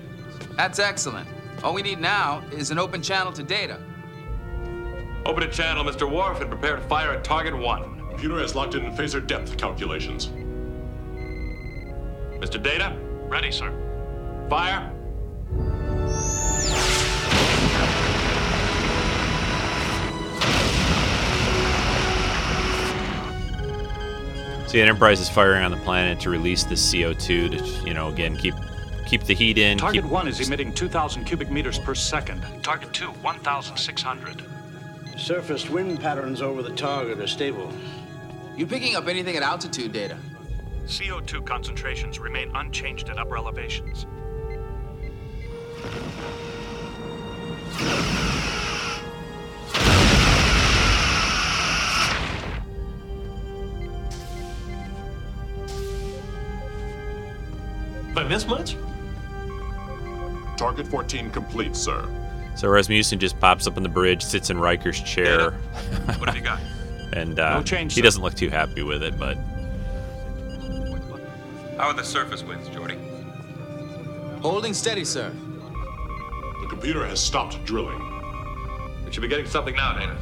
That's excellent. All we need now is an open channel to data. Open a channel, Mr. Worf, and prepare to fire at target one. Computer has locked in phaser depth calculations. Mr. Data, Ready, sir. fire. So the Enterprise is firing on the planet to release the CO2 to, you know, again keep keep the heat in. Target keep- 1 is emitting 2,000 cubic meters per second. Target 2, 1,600. Surface wind patterns over the target are stable. You picking up anything at altitude data? CO2 concentrations remain unchanged at upper elevations. By this much? Target 14 complete, sir. So Rasmussen just pops up on the bridge, sits in Riker's chair, What have you got? and uh, No change, he sir. doesn't look too happy with it. But How are the surface winds, Geordi? Holding steady, sir. The computer has stopped drilling. We should be getting something now, Data.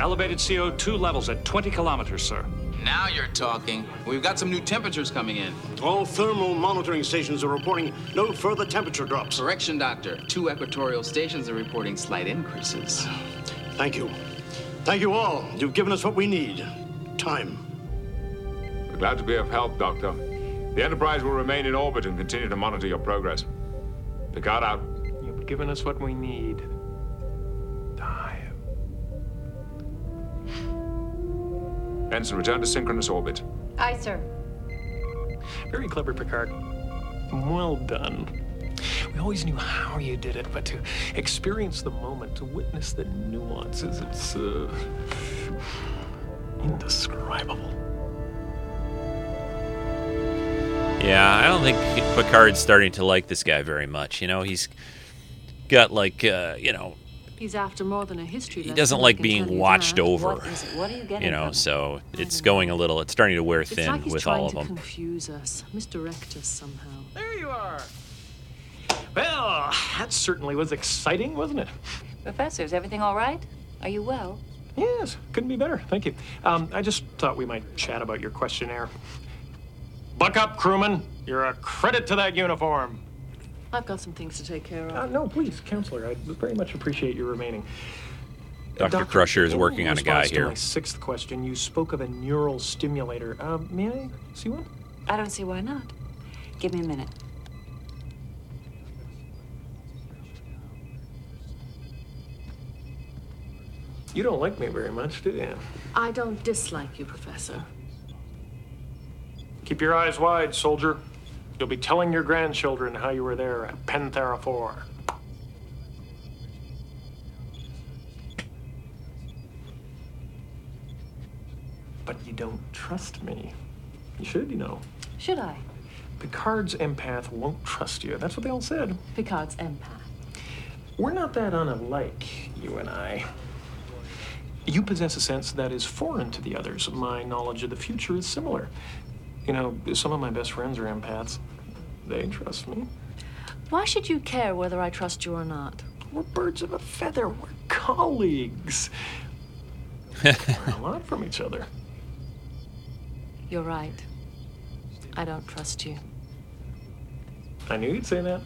Elevated CO2 levels at 20 kilometers, sir. Now you're talking. We've got some new temperatures coming in. All thermal monitoring stations are reporting no further temperature drops. Correction, Doctor. Two equatorial stations are reporting slight increases. Thank you. Thank you all. You've given us what we need. Time. We're glad to be of help, Doctor. The Enterprise will remain in orbit and continue to monitor your progress. Picard out. You've given us what we need. Ensign, return to synchronous orbit. Aye, sir. Very clever, Picard. Well done. We always knew how you did it, but to experience the moment, to witness the nuances, it's uh, indescribable. Yeah, I don't think Picard's starting to like this guy very much. You know, he's got like, uh, you know, He's after more than a history he doesn't like being tell you watched over. What is it? What are you You know, from so it's going a little. It's starting to wear It's thin like he's with trying all of to them. confuse us, misdirect us somehow. There you are. Well, that certainly was exciting, wasn't it? Professor, is everything all right? Are you well? Yes, couldn't be better. Thank you. Um, I just thought we might chat about your questionnaire. Buck up, crewman. You're a credit to that uniform. I've got some things to take care of. Uh, no, please, counselor. I very much appreciate your remaining. Dr. Crusher is working on a guy response to here. My sixth question, you spoke of a neural stimulator. Uh, may I see one? I don't see why not. Give me a minute. You don't like me very much, do you? I don't dislike you, Professor. Keep your eyes wide, soldier. You'll be telling your grandchildren how you were there at Penthara 4. But you don't trust me. You should, you know. Should I? Picard's empath won't trust you. That's what they all said. Picard's empath. We're not that unlike, you and I. You possess a sense that is foreign to the others. My knowledge of the future is similar. You know, some of my best friends are empaths. They trust me. Why should you care whether I trust you or not? We're birds of a feather. We're colleagues. we learn a lot from each other. You're right. I don't trust you. I knew you'd say that.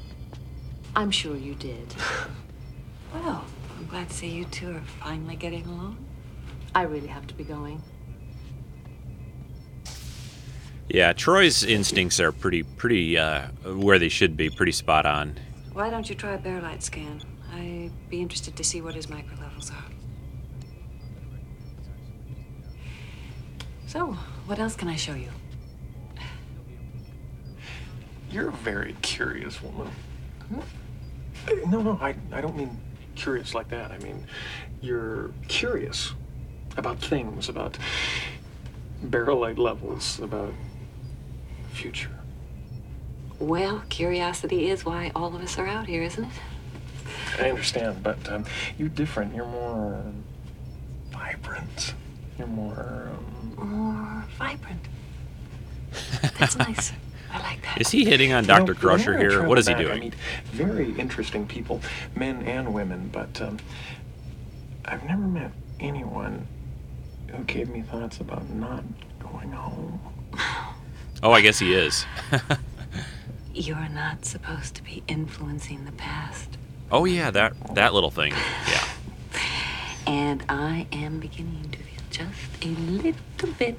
I'm sure you did. Well, I'm glad to see you two are finally getting along. I really have to be going. Yeah, Troi's instincts are pretty, pretty uh, where they should be, pretty spot on. Why don't you try a berylite scan? I'd be interested to see what his micro levels are. So, what else can I show you? You're a very curious woman. No, no, I, I don't mean curious like that. I mean, you're curious about things, about berylite levels, about future. Well, curiosity is why all of us are out here, isn't it? I understand, but um, you're different. You're more vibrant. You're more. Um, More vibrant. That's nice. I like that. Is he hitting on You know, Dr. Crusher here? travel What is he back, I doing? meet very interesting people, men and women, but um, I've never met anyone who gave me thoughts about not going home. Oh, I guess he is. You're not supposed to be influencing the past. oh yeah, that that little thing. Yeah. And I am beginning to feel just a little bit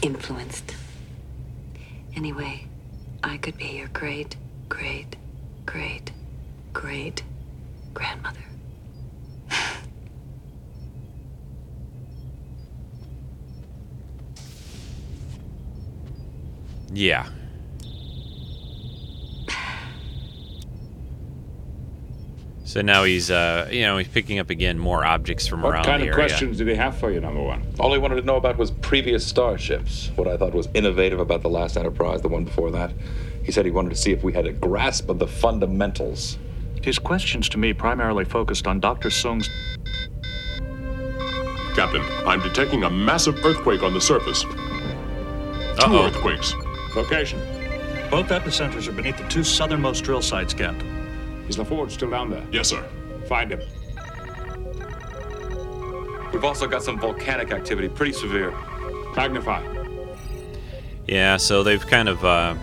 influenced. Anyway, I could be your great, great, great, great grandmother. Yeah. So now he's, uh, you know, he's picking up again more objects from around. What kind of questions did he have for you, number one? All he wanted to know about was previous starships, what I thought was innovative about the last Enterprise, the one before that. He said he wanted to see if we had a grasp of the fundamentals. His questions to me primarily focused on Dr. Soong's. Captain, I'm detecting a massive earthquake on the surface. Two Uh-oh. earthquakes. Location. Both epicenters are beneath the two southernmost drill sites, Captain. Is LaForge still down there? Yes, sir. Find him. We've also got some volcanic activity, pretty severe. Magnify. Yeah, so they've kind of uh,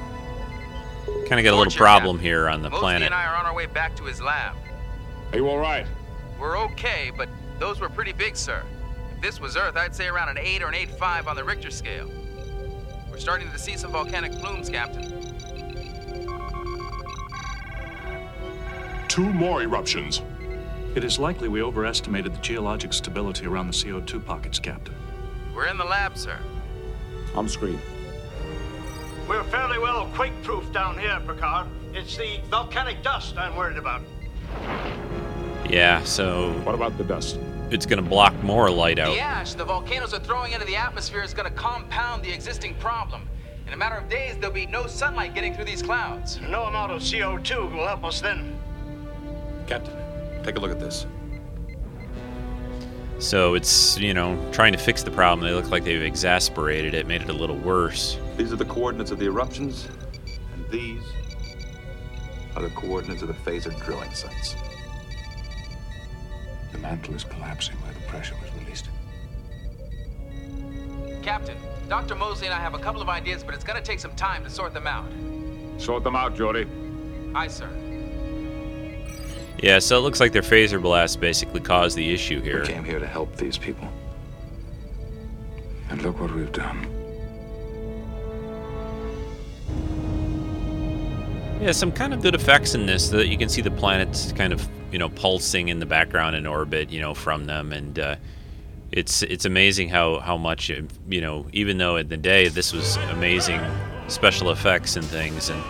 kind of got a little problem Captain. here on the Mosley planet. and I are on our way back to his lab. Are you all right? We're okay, but those were pretty big, sir. If this was Earth, I'd say around an 8 or an 8.5 on the Richter scale. We're starting to see some volcanic plumes, Captain. Two more eruptions. It is likely we overestimated the geologic stability around the CO2 pockets, Captain. We're in the lab, sir. I'm screened. We're fairly well quake-proof down here, Picard. It's the volcanic dust I'm worried about. Yeah, so What about the dust? It's going to block more light out. The ash the volcanoes are throwing into the atmosphere is going to compound the existing problem. In a matter of days, there'll be no sunlight getting through these clouds. No amount of CO2 will help us then. Captain, take a look at this. So it's, you know, trying to fix the problem. They look like they've exasperated it, made it a little worse. These are the coordinates of the eruptions, and these are the coordinates of the phaser drilling sites. The mantle is collapsing where the pressure was released. Captain, Dr. Mosley and I have a couple of ideas, but it's going to take some time to sort them out. Sort them out, Geordi. Aye, sir. Yeah, so it looks like their phaser blast basically caused the issue here. We came here to help these people. And look what we've done. Yeah, some kind of good effects in this. so That you can see the planets kind of, you know, pulsing in the background in orbit, you know, from them, and uh, it's it's amazing how how much, uh, you know, even though in the day this was amazing special effects and things, and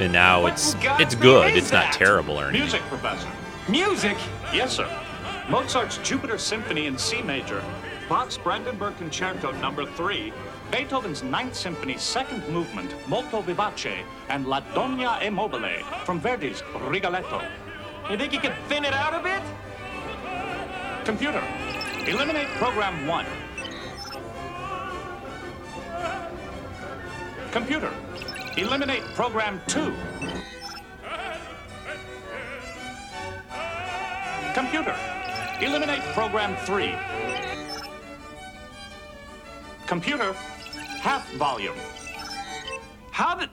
and now it's it's good. It's not terrible or anything. Music, Professor. Music? Yes, sir. Mozart's Jupiter Symphony in C major, Bach's Brandenburg Concerto Number 3, Beethoven's Ninth Symphony Second Movement, Molto Vivace, and La Donna e Mobile from Verdi's Rigoletto. You think you could thin it out a bit? Computer, eliminate program 1. Computer, eliminate program 2. Computer, eliminate program 3. Computer, half volume. How the.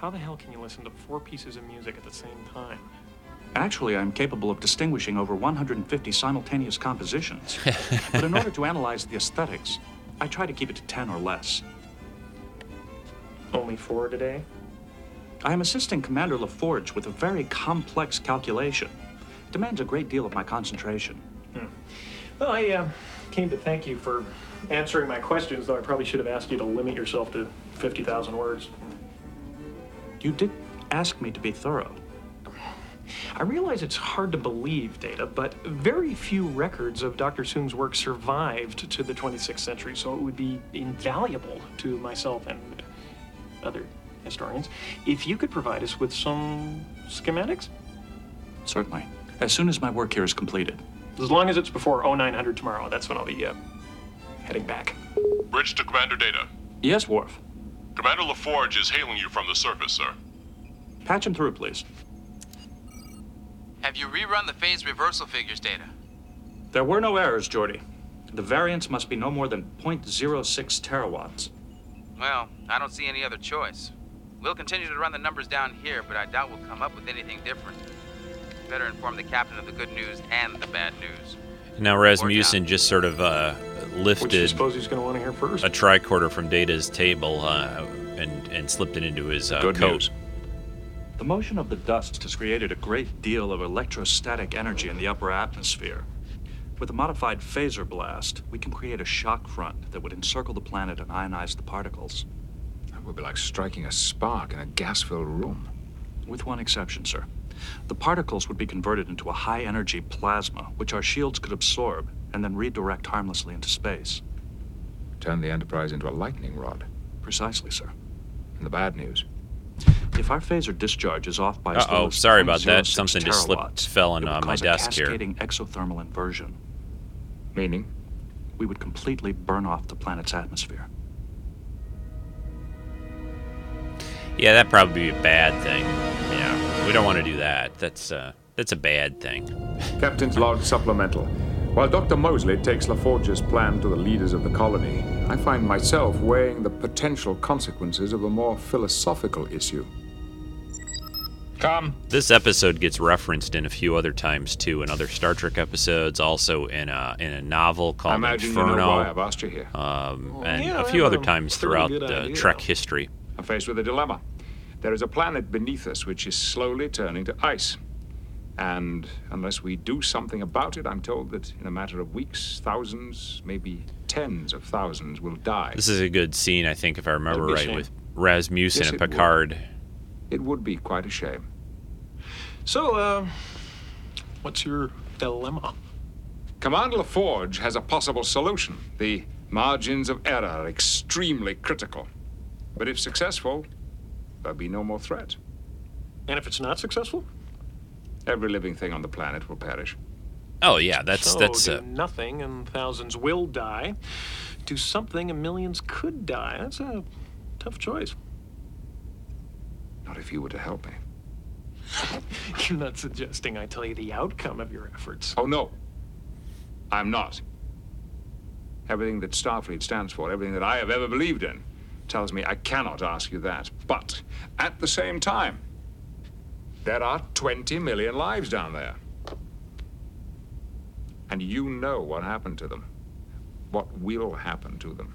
How the hell can you listen to four pieces of music at the same time? Actually, I'm capable of distinguishing over 150 simultaneous compositions. but in order to analyze the aesthetics, I try to keep it to 10 or less. Only four today? I am assisting Commander LaForge with a very complex calculation. It demands a great deal of my concentration. Well, I uh, came to thank you for answering my questions, though I probably should have asked you to limit yourself to 50,000 words. You did ask me to be thorough. I realize it's hard to believe, Data, but very few records of Dr. Soong's work survived to the 26th century, so it would be invaluable to myself and other historians if you could provide us with some schematics. Certainly. As soon as my work here is completed. As long as it's before 0900 tomorrow, that's when I'll be uh, heading back. Bridge to Commander Data. Yes, Worf. Commander LaForge is hailing you from the surface, sir. Patch him through, please. Have you rerun the phase reversal figures data? There were no errors, Geordi. The variance must be no more than 0.06 terawatts. Well, I don't see any other choice. We'll continue to run the numbers down here, but I doubt we'll come up with anything different. Better inform the captain of the good news and the bad news. Now Rasmussen just sort of uh, Which you lifted suppose he's going to want to hear first? a tricorder from Data's table uh, and and slipped it into his uh, Good coat. news. The motion of the dust has created a great deal of electrostatic energy in the upper atmosphere. With a modified phaser blast, we can create a shock front that would encircle the planet and ionize the particles. That would be like striking a spark in a gas filled room. With one exception, sir. The particles would be converted into a high energy plasma, which our shields could absorb and then redirect harmlessly into space. Turn the Enterprise into a lightning rod. Precisely, sir. And the bad news. If our phaser discharge is off by as Uh-oh, little as sorry about that. Something just slipped- terawatts, fell on, it would uh, my cause a desk here. cascading exothermal inversion. Meaning? We would completely burn off the planet's atmosphere. Yeah, that'd probably be a bad thing. Yeah, we don't want to do that. That's uh, that's a bad thing. Captain's log supplemental. While Dr. Mosley takes LaForge's plan to the leaders of the colony, I find myself weighing the potential consequences of a more philosophical issue. Come. This episode gets referenced in a few other times too, in other Star Trek episodes, also in a in a novel called imagine Inferno, you know why I've asked you here. um, and yeah, a I few other a times throughout good uh, idea. Trek history. I'm faced with a dilemma. There is a planet beneath us which is slowly turning to ice. And unless we do something about it, I'm told that in a matter of weeks, thousands, maybe tens of thousands will die. This is a good scene, I think, if I remember That'd be a right, with Rasmussen Yes, and it would. Picard. It would be quite a shame. So, uh, what's your dilemma? Commander LaForge has a possible solution. The margins of error are extremely critical. But if successful, there'll be no more threat. And if it's not successful? Every living thing on the planet will perish. Oh yeah, that's so that's do uh, nothing and thousands will die. Do something and millions could die. That's a tough choice. Not if you were to help me. You're not suggesting I tell you the outcome of your efforts. Oh, no. I'm not. Everything that Starfleet stands for, everything that I have ever believed in, tells me I cannot ask you that. But at the same time, there are 20 million lives down there. And you know what happened to them. What will happen to them.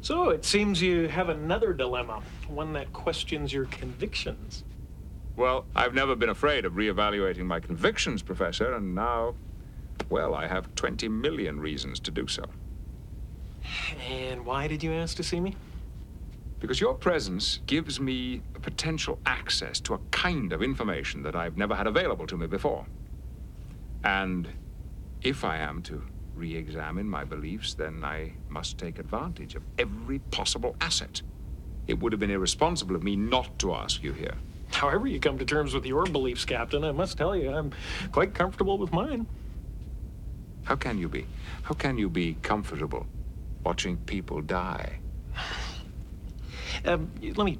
So it seems you have another dilemma, one that questions your convictions. Well, I've never been afraid of reevaluating my convictions, Professor, and now, well, I have 20 million reasons to do so. And why did you ask to see me? Because your presence gives me a potential access to a kind of information that I've never had available to me before. And if I am to re examine my beliefs, then I must take advantage of every possible asset. It would have been irresponsible of me not to ask you here. However, you come to terms with your beliefs, Captain, I must tell you, I'm quite comfortable with mine. How can you be? How can you be comfortable watching people die? Um, let me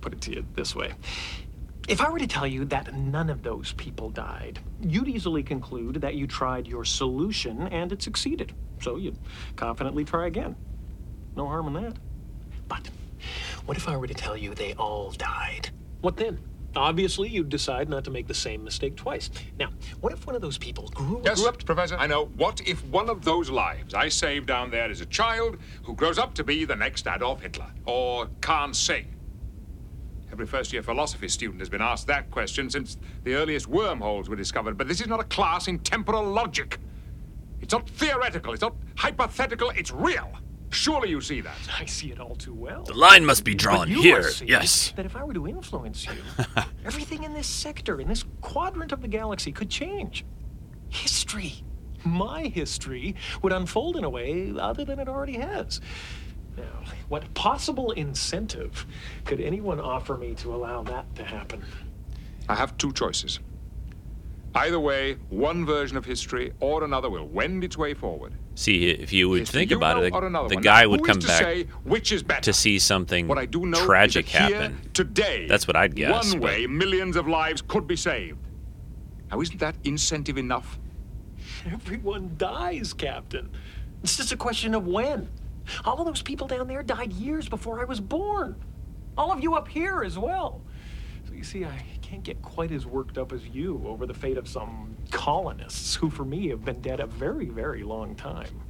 put it to you this way. If I were to tell you that none of those people died, you'd easily conclude that you tried your solution and it succeeded. So you'd confidently try again. No harm in that. But what if I were to tell you they all died? What then? Obviously, you'd decide not to make the same mistake twice. Now, what if one of those people grew, Yes, grew up Professor, I know. What if one of those lives I saved down there is a child who grows up to be the next Adolf Hitler or Khan Singh? Every first year philosophy student has been asked that question since the earliest wormholes were discovered. But this is not a class in temporal logic. It's not theoretical, it's not hypothetical, it's real. Surely you see that. I see it all too well. The line must be But drawn you here. must see Yes. That if I were to influence you, everything in this sector, in this quadrant of the galaxy, could change. History, my history, would unfold in a way other than it already has. Now, what possible incentive could anyone offer me to allow that to happen? I have two choices. Either way, one version of history or another will wend its way forward. See, if you would History think you about it, the, one. guy Now, would who is come to back which is to see something What I do know tragic that here, happen. today. That's what I'd guess. One but- way, millions of lives could be saved. Now, isn't that incentive enough? Everyone dies, Captain. It's just a question of when. All of those people down there died years before I was born. All of you up here as well. So you see, I can't get quite as worked up as you over the fate of some colonists who, for me, have been dead a very, very long time.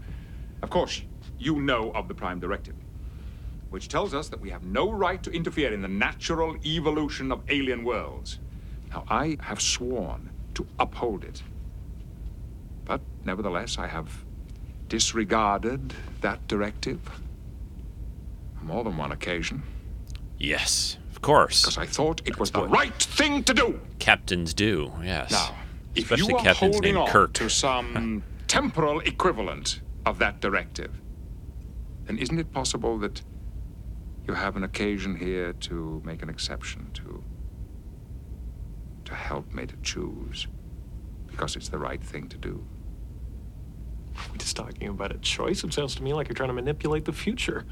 Of course, you know of the Prime Directive, which tells us that we have no right to interfere in the natural evolution of alien worlds. Now, I have sworn to uphold it. But nevertheless, I have disregarded that directive on more than one occasion. Yes, of course. Because I thought it was the right thing to do. Captains do, yes. Now, if Especially you are captains holding named on Kirk. to some temporal equivalent of that directive, then isn't it possible that you have an occasion here to make an exception to to help me to choose because it's the right thing to do? We're just talking about a choice. It sounds to me like you're trying to manipulate the future.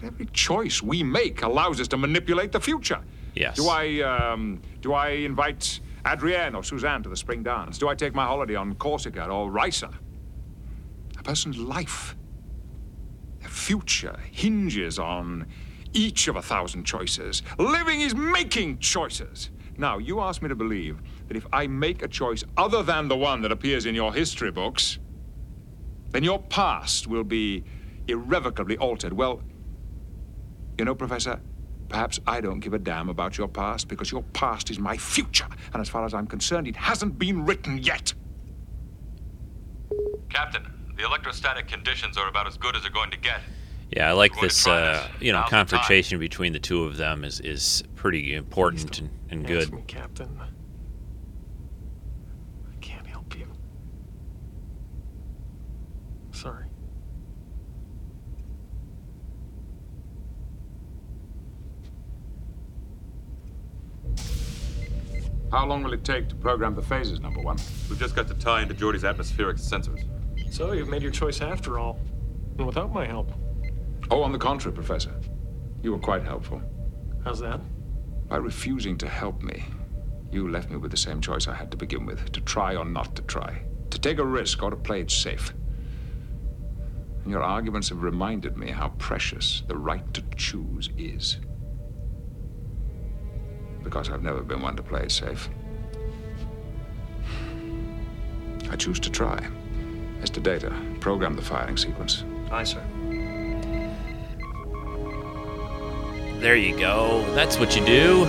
But every choice we make allows us to manipulate the future. Yes. Do I, um, do I invite Adrienne or Suzanne to the spring dance? Do I take my holiday on Corsica or Risa? A person's life, their future hinges on each of a thousand choices. Living is making choices. Now, you ask me to believe that if I make a choice other than the one that appears in your history books, then your past will be irrevocably altered. Well, you know, Professor, perhaps I don't give a damn about your past because your past is my future. And as far as I'm concerned, it hasn't been written yet. Captain, the electrostatic conditions are about as good as they're going to get. Yeah, I like We're going to this. Uh, this you know, now's confrontation between the two of them is is pretty important and, and good. me, Captain. I can't help you. Sorry. How long will it take to program the phasers, number one? We've just got to tie into Geordi's atmospheric sensors. So you've made your choice after all, and without my help. Oh, on the contrary, Professor. You were quite helpful. How's that? By refusing to help me, you left me with the same choice I had to begin with to try or not to try, to take a risk or to play it safe. And your arguments have reminded me how precious the right to choose is. Because I've never been one to play it safe. I choose to try. Mr. Data, program the firing sequence. Aye, sir. There you go. That's what you do.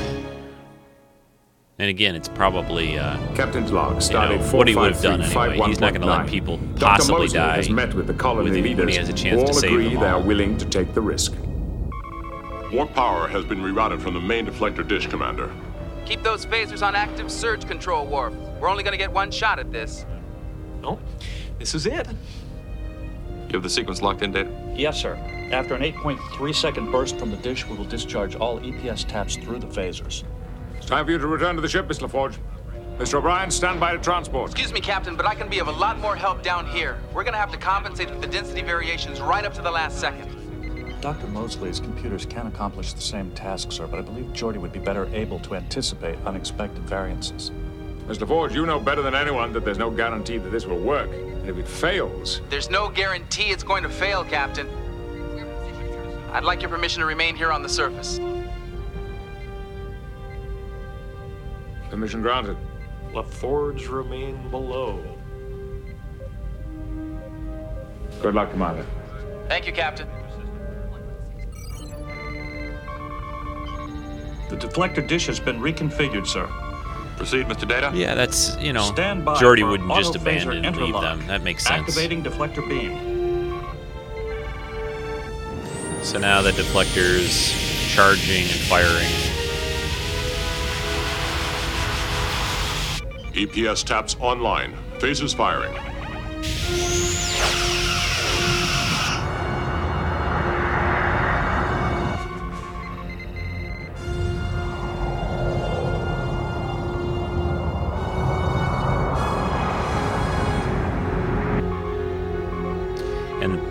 And again, it's probably uh, Captain's log, you know, what he would have done anyway. He's not going to let 453-5119. people Dr. possibly Mosley die has met with the colony leaders. he has a chance all to save agree them they are willing to take the risk. Warp power has been rerouted from the main deflector dish, Commander. Keep those phasers on active surge control, Worf. We're only gonna get one shot at this. No, this is it. You have the sequence locked in, Data? Yes, sir. After an 8.3 second burst from the dish, we will discharge all EPS taps through the phasers. It's time for you to return to the ship, Miss LaForge. Mr. O'Brien, stand by to transport. Excuse me, Captain, but I can be of a lot more help down here. We're gonna have to compensate for the density variations right up to the last second. Dr. Mosley's computers can accomplish the same task, sir, but I believe Geordi would be better able to anticipate unexpected variances. Mr. LaForge, you know better than anyone that there's no guarantee that this will work. And if it fails, There's no guarantee it's going to fail, Captain. I'd like your permission to remain here on the surface. permission granted. LaForge remain below. Good luck, Commander. Thank you, Captain. The deflector dish has been reconfigured, sir. Proceed, Mr. Data. Yeah, that's you know, Stand by Geordi for wouldn't just auto-phaser abandon and leave interlock. them. That makes sense. Activating deflector beam. So now the deflector's charging and firing. EPS taps online. Phasers firing.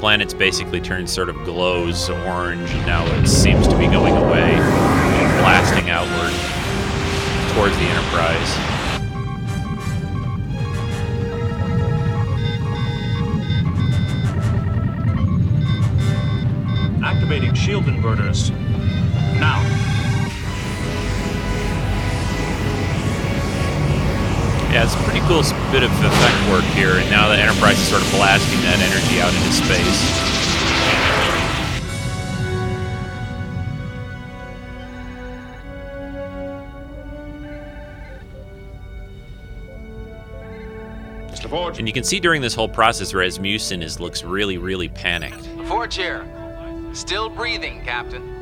Planet's basically turned sort of glows orange, and now it seems to be going away, blasting outward towards the Enterprise. Activating shield inverters. Now. Yeah, it's a pretty cool bit of effect work here, and now the Enterprise is sort of blasting that energy out into space. Miss LaForge. And you can see during this whole process, Rasmussen is looks really, really panicked. Forge here. Still breathing, Captain.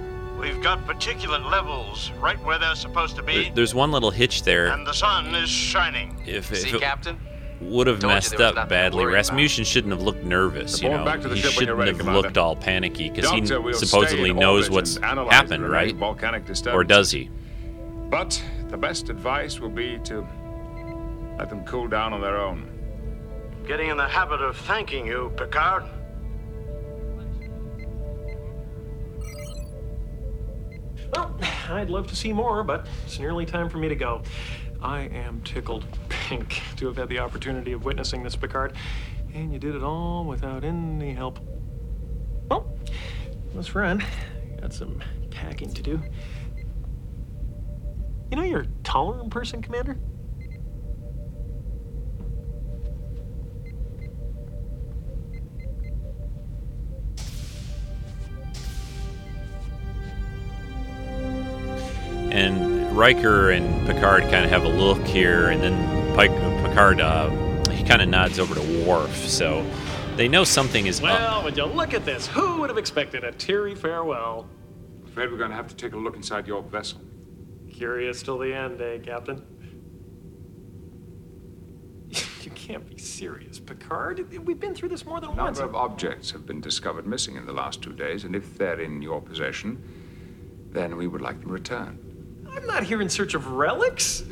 We've got particulate levels right where they're supposed to be, There- There's one little hitch there. and the sun is shining. If, See, it Captain? would have messed up badly, worry about. Rasmussen shouldn't have looked nervous. You know, back to the he ship when you're shouldn't ready, have Commander. looked all panicky because he we'll supposedly knows what's happened, right? Volcanic. Or does he? But the best advice will be to let them cool down on their own. Getting in the habit of thanking you, Picard. Well, I'd love to see more, but it's nearly time for me to go. I am tickled pink to have had the opportunity of witnessing this, Picard. And you did it all without any help. Well, let's run. Got some packing to do. You know you're taller in person, Commander? Riker and Picard kind of have a look here, and then Pike, Picard uh, he kind of nods over to Worf, so they know something is Well, up. would you look at this? Who would have expected a teary farewell? Afraid we're going to have to take a look inside your vessel. Curious till the end, eh, Captain? you can't be serious, Picard. We've been through this more than A once. number of objects have been discovered missing in the last two days, and if they're in your possession, then we would like them returned. I'm not here in search of relics.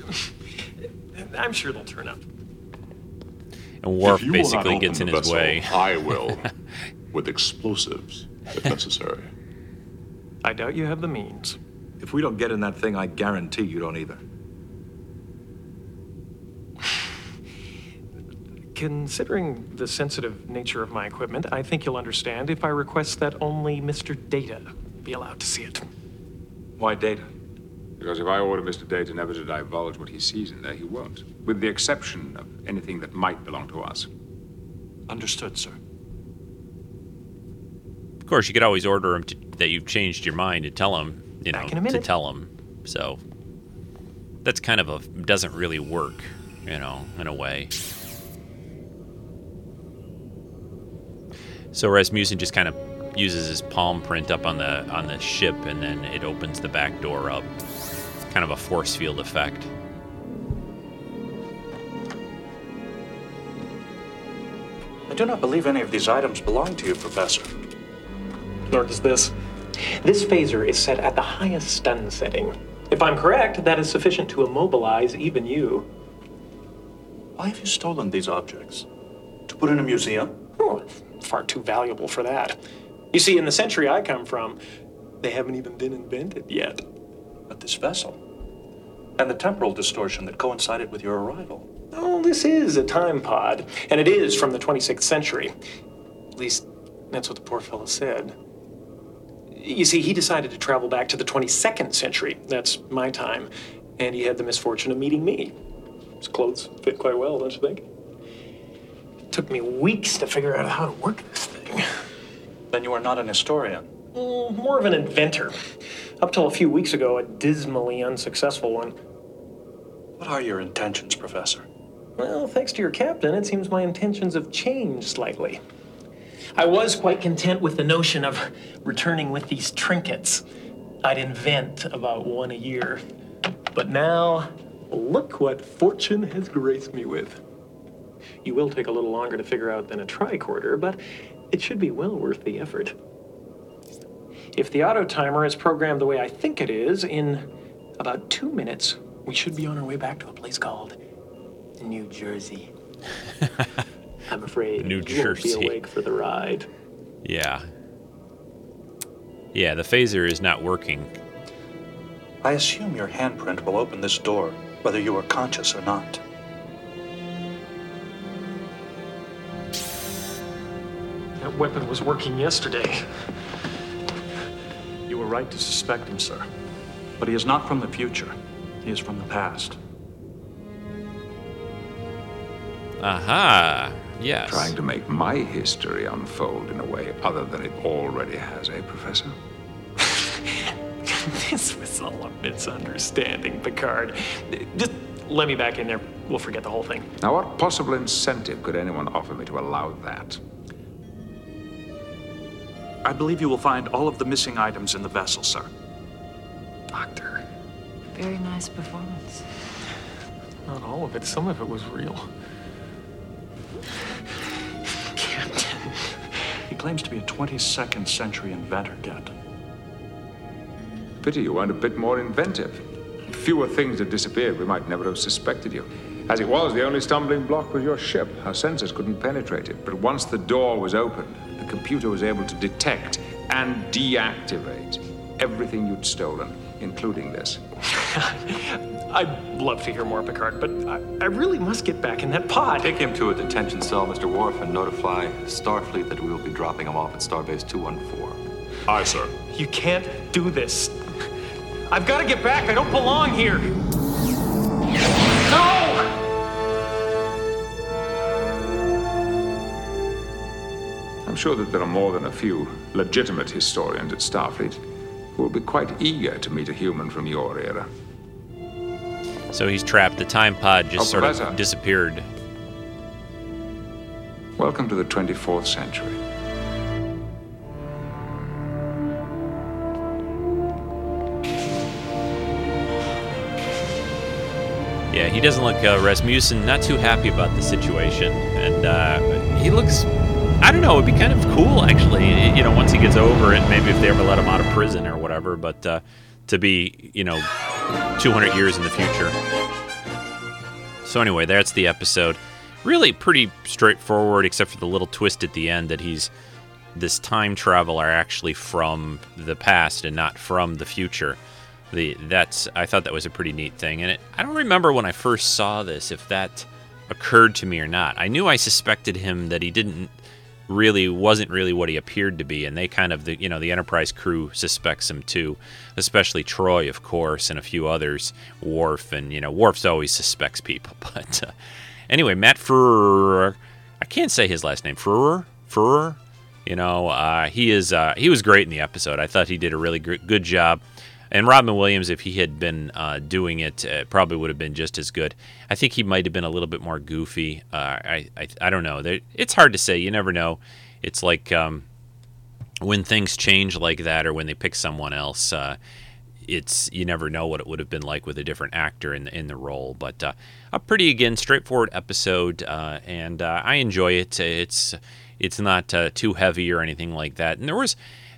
I'm sure they'll turn up. And Worf if you will not basically gets in his vessel, way. I will, with explosives, if necessary. I doubt you have the means. If we don't get in that thing, I guarantee you don't either. Considering the sensitive nature of my equipment, I think you'll understand if I request that only Mr. Data be allowed to see it. Why Data? Because if I order Mr. Data never to divulge what he sees in there, he won't. With the exception of anything that might belong to us. Understood, sir. Of course, you could always order him to, that you've changed your mind to tell him, you know, Back in a to tell him. So that's kind of a doesn't really work, you know, in a way. So Rasmussen just kind of uses his palm print up on the on the ship, and then it opens the back door up. Kind of a force field effect. I do not believe any of these items belong to you, Professor. Nor does this. This phaser is set at the highest stun setting. If I'm correct, that is sufficient to immobilize even you. Why have you stolen these objects? To put in a museum? Oh, far too valuable for that. You see, in the century I come from, they haven't even been invented yet. But this vessel. And the temporal distortion that coincided with your arrival. Oh, this is a time pod, and it is from the 26th century. At least, that's what the poor fellow said. You see, he decided to travel back to the 22nd century. That's my time. And he had the misfortune of meeting me. His clothes fit quite well, don't you think? It took me weeks to figure out how to work this thing. Then you are not an historian. Mm, more of an inventor. Up till a few weeks ago, a dismally unsuccessful one. What are your intentions, Professor? Well, thanks to your captain, it seems my intentions have changed slightly. I was quite content with the notion of returning with these trinkets. I'd invent about one a year. But now, look what fortune has graced me with. You will take a little longer to figure out than a tricorder, but it should be well worth the effort. If the auto timer is programmed the way I think it is, in about two minutes, we should be on our way back to a place called New Jersey. I'm afraid New you won't be Jersey. awake for the ride. Yeah. Yeah, the phaser is not working. I assume your handprint will open this door, whether you are conscious or not. That weapon was working yesterday. You were right to suspect him, sir. But he is not from the future. He is from the past. Aha. Yes. Trying to make my history unfold in a way other than it already has, eh, Professor? this was all a misunderstanding, Picard. Just let me back in there. We'll forget the whole thing. Now, what possible incentive could anyone offer me to allow that? I believe you will find all of the missing items in the vessel, sir. Doctor. Very nice performance. Not all of it. Some of it was real. Captain. He claims to be a 22nd century inventor, Captain. Pity you weren't a bit more inventive. If fewer things had disappeared, we might never have suspected you. As it was, the only stumbling block was your ship. Our sensors couldn't penetrate it. But once the door was opened, the computer was able to detect and deactivate everything you'd stolen. including this. I'd love to hear more, Picard, but I, I really must get back in that pod. Take him to a detention cell, Mr. Worf, and notify Starfleet that we will be dropping him off at Starbase 214. Aye, sir. You can't do this. I've got to get back. I don't belong here. Sure that there are more than a few legitimate historians at Starfleet who will be quite eager to meet a human from your era. So he's trapped. The time pod just Oh, sort Professor. of disappeared. Welcome to the 24th century. Yeah, he doesn't look uh, Rasmussen not too happy about the situation, and uh, he looks. I don't know. It'd be kind of cool, actually. You know, once he gets over it, maybe if they ever let him out of prison or whatever. But uh, to be, you know, 200 years in the future. So anyway, that's the episode. Really pretty straightforward, except for the little twist at the end that he's this time traveler actually from the past and not from the future. The that's I thought that was a pretty neat thing, and it, I don't remember when I first saw this if that occurred to me or not. I knew I suspected him that he didn't really wasn't really what he appeared to be, and they kind of the you know the Enterprise crew suspects him too, especially Troi, of course, and a few others, Worf, and you know Worf's always suspects people. But uh, anyway, Matt Frewer, I can't say his last name, Frewer, Frewer. You know, uh, he is uh, he was great in the episode. I thought he did a really good job. And Robin Williams, if he had been uh, doing it, uh, probably would have been just as good. I think he might have been a little bit more goofy. Uh, I, I I don't know. There, it's hard to say. You never know. It's like um, when things change like that, or when they pick someone else. Uh, it's you never know what it would have been like with a different actor in the in the role. But uh, a pretty again straightforward episode, uh, and I enjoy it. It's it's not too heavy or anything like that. And there was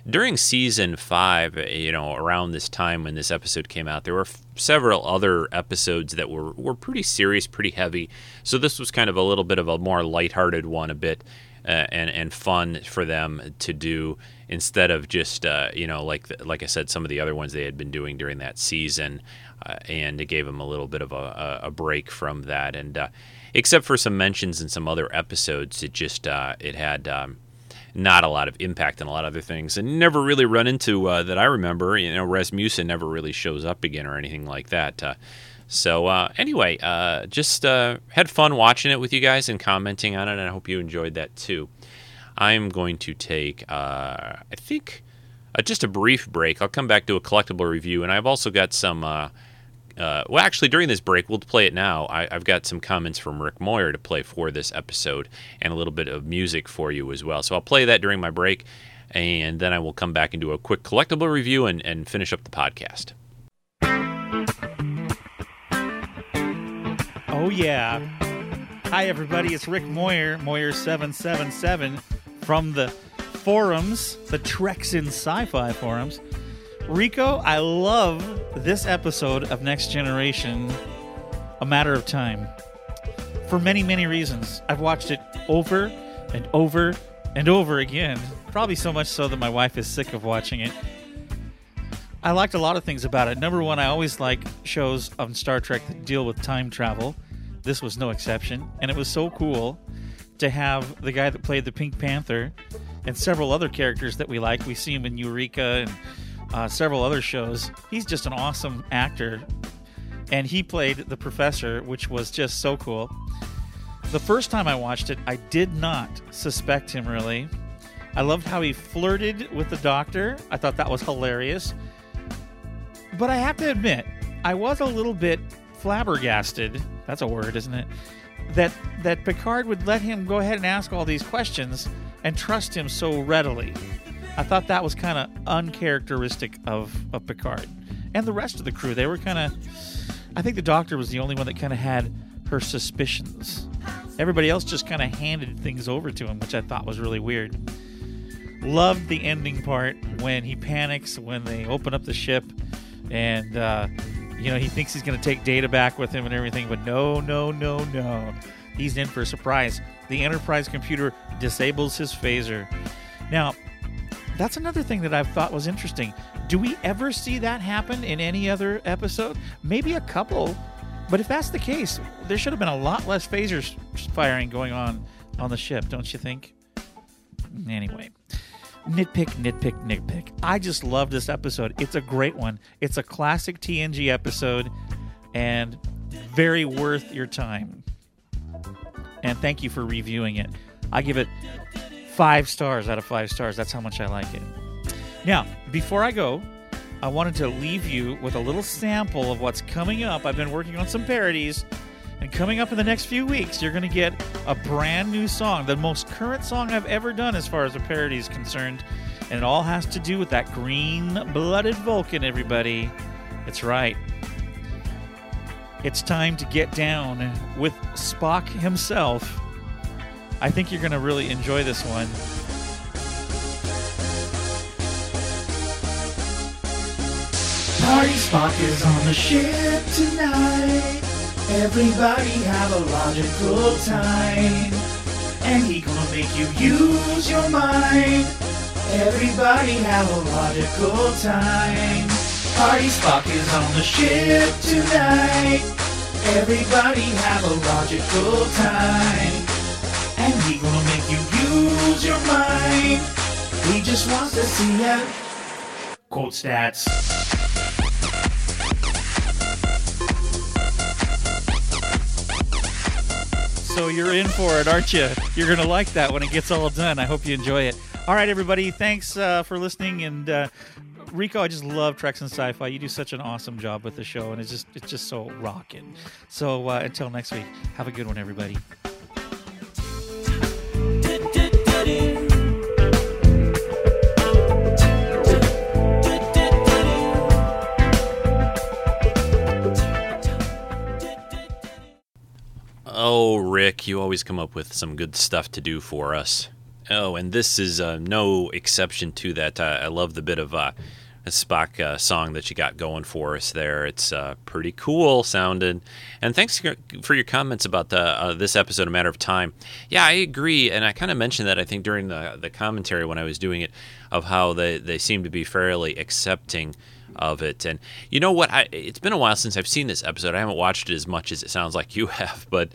during season five, you know, around this time when this episode came out, there were f- several other episodes that were were pretty serious, pretty heavy. So this was kind of a little bit of a more lighthearted one, a bit. Uh, and and fun for them to do instead of just uh, you know like the, like I said some of the other ones they had been doing during that season, uh, and it gave them a little bit of a, a, break from that. And uh, except for some mentions in some other episodes, it just uh, it had. Um, not a lot of impact on a lot of other things, and never really run into uh, that I remember. You know, Rasmussen never really shows up again or anything like that. Uh, so uh, anyway, uh, just uh, had fun watching it with you guys and commenting on it, and I hope you enjoyed that too. I'm going to take, uh, I think, just a brief break. I'll come back to a collectible review, and I've also got some. Uh, well, actually, during this break, we'll play it now. I, I've got some comments from Rick Moyer to play for this episode, and a little bit of music for you as well. So I'll play that during my break, and then I will come back and do a quick collectible review and, and finish up the podcast. Oh, yeah. Hi, everybody. It's Rick Moyer, Moyer777 from the forums, the Treks in Sci Fi forums. Rico, I love this episode of Next Generation, A Matter of Time, for many, many reasons. I've watched it over and over and over again, probably so much so that my wife is sick of watching it. I liked a lot of things about it. Number one, I always like shows on Star Trek that deal with time travel. This was no exception, and it was so cool to have the guy that played the Pink Panther and several other characters that we like. We see him in Eureka and uh, several other shows. He's just an awesome actor, and he played the professor, which was just so cool. The first time I watched it, I did not suspect him really. I loved how he flirted with the doctor. I thought that was hilarious. But I have to admit, I was a little bit flabbergasted. That's a word, isn't it? That that Picard would let him go ahead and ask all these questions and trust him so readily. I thought that was kind of uncharacteristic of, of Picard. And the rest of the crew, they were kind of. I think the doctor was the only one that kind of had her suspicions. Everybody else just kind of handed things over to him, which I thought was really weird. Loved the ending part when he panics when they open up the ship and, uh, you know, he thinks he's going to take Data back with him and everything, but no, no, no, no. He's in for a surprise. The Enterprise computer disables his phaser. Now, that's another thing that I've thought was interesting. Do we ever see that happen in any other episode? Maybe a couple, but if that's the case, there should have been a lot less phasers firing going on on the ship, don't you think? Anyway, nitpick, nitpick, nitpick. I just love this episode. It's a great one. It's a classic TNG episode and very worth your time. And thank you for reviewing it. I give it five stars out of five stars. That's how much I like it. Now, before I go, I wanted to leave you with a little sample of what's coming up. I've been working on some parodies, and coming up in the next few weeks, you're going to get a brand new song, the most current song I've ever done as far as a parody is concerned. And it all has to do with that green blooded Vulcan, everybody. It's right. It's time to get down with Spock himself. I think you're going to really enjoy this one. Party Spock is on the ship tonight. Everybody have a logical time. And he gonna make you use your mind. Everybody have a logical time. Party Spock is on the ship tonight. Everybody have a logical time. And he gonna make you use your mind. He just wants to see ya. Quote stats. So you're in for it, aren't you? You're to like that when it gets all done. I hope you enjoy it. All right, everybody. Thanks uh, for listening. And uh, Rico, I just love Treks in Sci-Fi. You do such an awesome job with the show, and it's just it's just so rocking. So uh, until next week, have a good one, everybody. Oh, Rick, you always come up with some good stuff to do for us. Oh, and this is uh, no exception to that. Uh, I love the bit of uh, a Spock uh, song that you got going for us there. It's uh, pretty cool sounding. And thanks for your comments about the, uh, this episode, A Matter of Time. Yeah, I agree. And I kind of mentioned that, I think, during the, the commentary when I was doing it, of how they, they seem to be fairly accepting of it. And you know what? I, it's been a while since I've seen this episode. I haven't watched it as much as it sounds like you have, but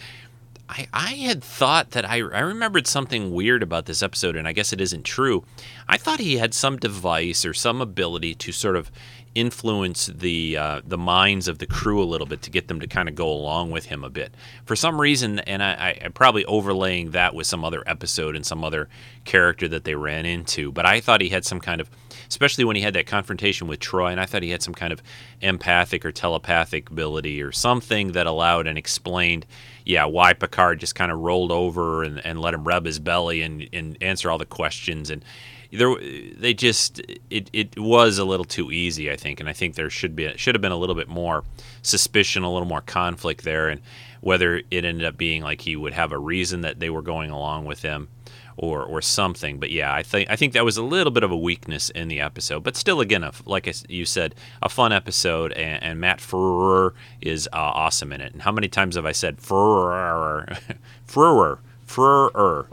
I, I had thought that I, I remembered something weird about this episode, and I guess it isn't true. I thought he had some device or some ability to sort of influence the uh, the minds of the crew a little bit to get them to kind of go along with him a bit for some reason and I, I probably overlaying that with some other episode and some other character that they ran into but I thought he had some kind of especially when he had that confrontation with Troi. and I thought he had some kind of empathic or telepathic ability or something that allowed and explained yeah why Picard just kind of rolled over and, and let him rub his belly and, and answer all the questions and there they just it, it was a little too easy I think and I think there should be should have been a little bit more suspicion a little more conflict there and whether it ended up being like he would have a reason that they were going along with him or or something but yeah I think I think that was a little bit of a weakness in the episode but still again a, like you said a fun episode and, and Matt Frewer is uh, awesome in it and how many times have I said Frewer Frewer Frewer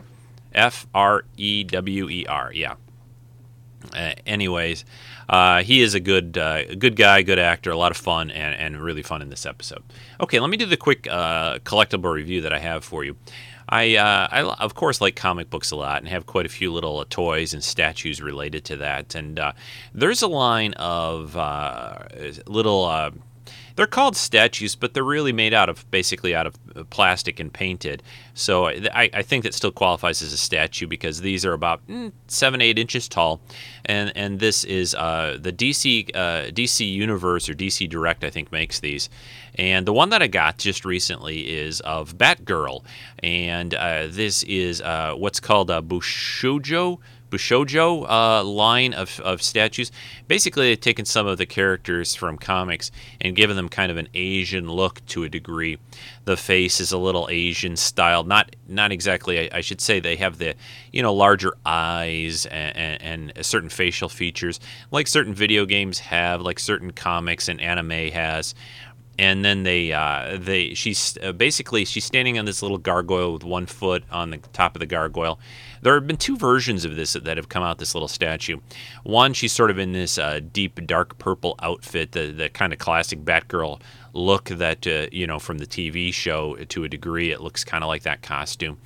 F R E W E R yeah uh, anyways, uh, he is a good, uh, good guy, good actor, a lot of fun, and, and really fun in this episode. Okay, let me do the quick uh, collectible review that I have for you. I, uh, I, of course, like comic books a lot and have quite a few little toys and statues related to that. And uh, there's a line of little they're called statues, but they're really made out of basically out of uh, plastic and painted. So I, I think that still qualifies as a statue because these are about mm, seven, eight inches tall, and and this is uh, the DC uh, DC Universe or DC Direct I think makes these, and the one that I got just recently is of Batgirl, and uh, this is uh, what's called a Bushojo Bushojo uh, line of, of statues. Basically, they've taken some of the characters from comics and given them kind of an Asian look to a degree. The face is a little Asian styled, not not exactly. I, I should say they have the you know larger eyes and, and, and, certain facial features, like certain video games have, like certain comics and anime has and then they uh, they she's uh, basically she's standing on this little gargoyle with one foot on the top of the gargoyle there have been two versions of this that have come out. This little statue. One, she's sort of in this uh, deep dark purple outfit, the the kind of classic Batgirl look that uh, you know from the TV show to a degree. It looks kind of like that costume.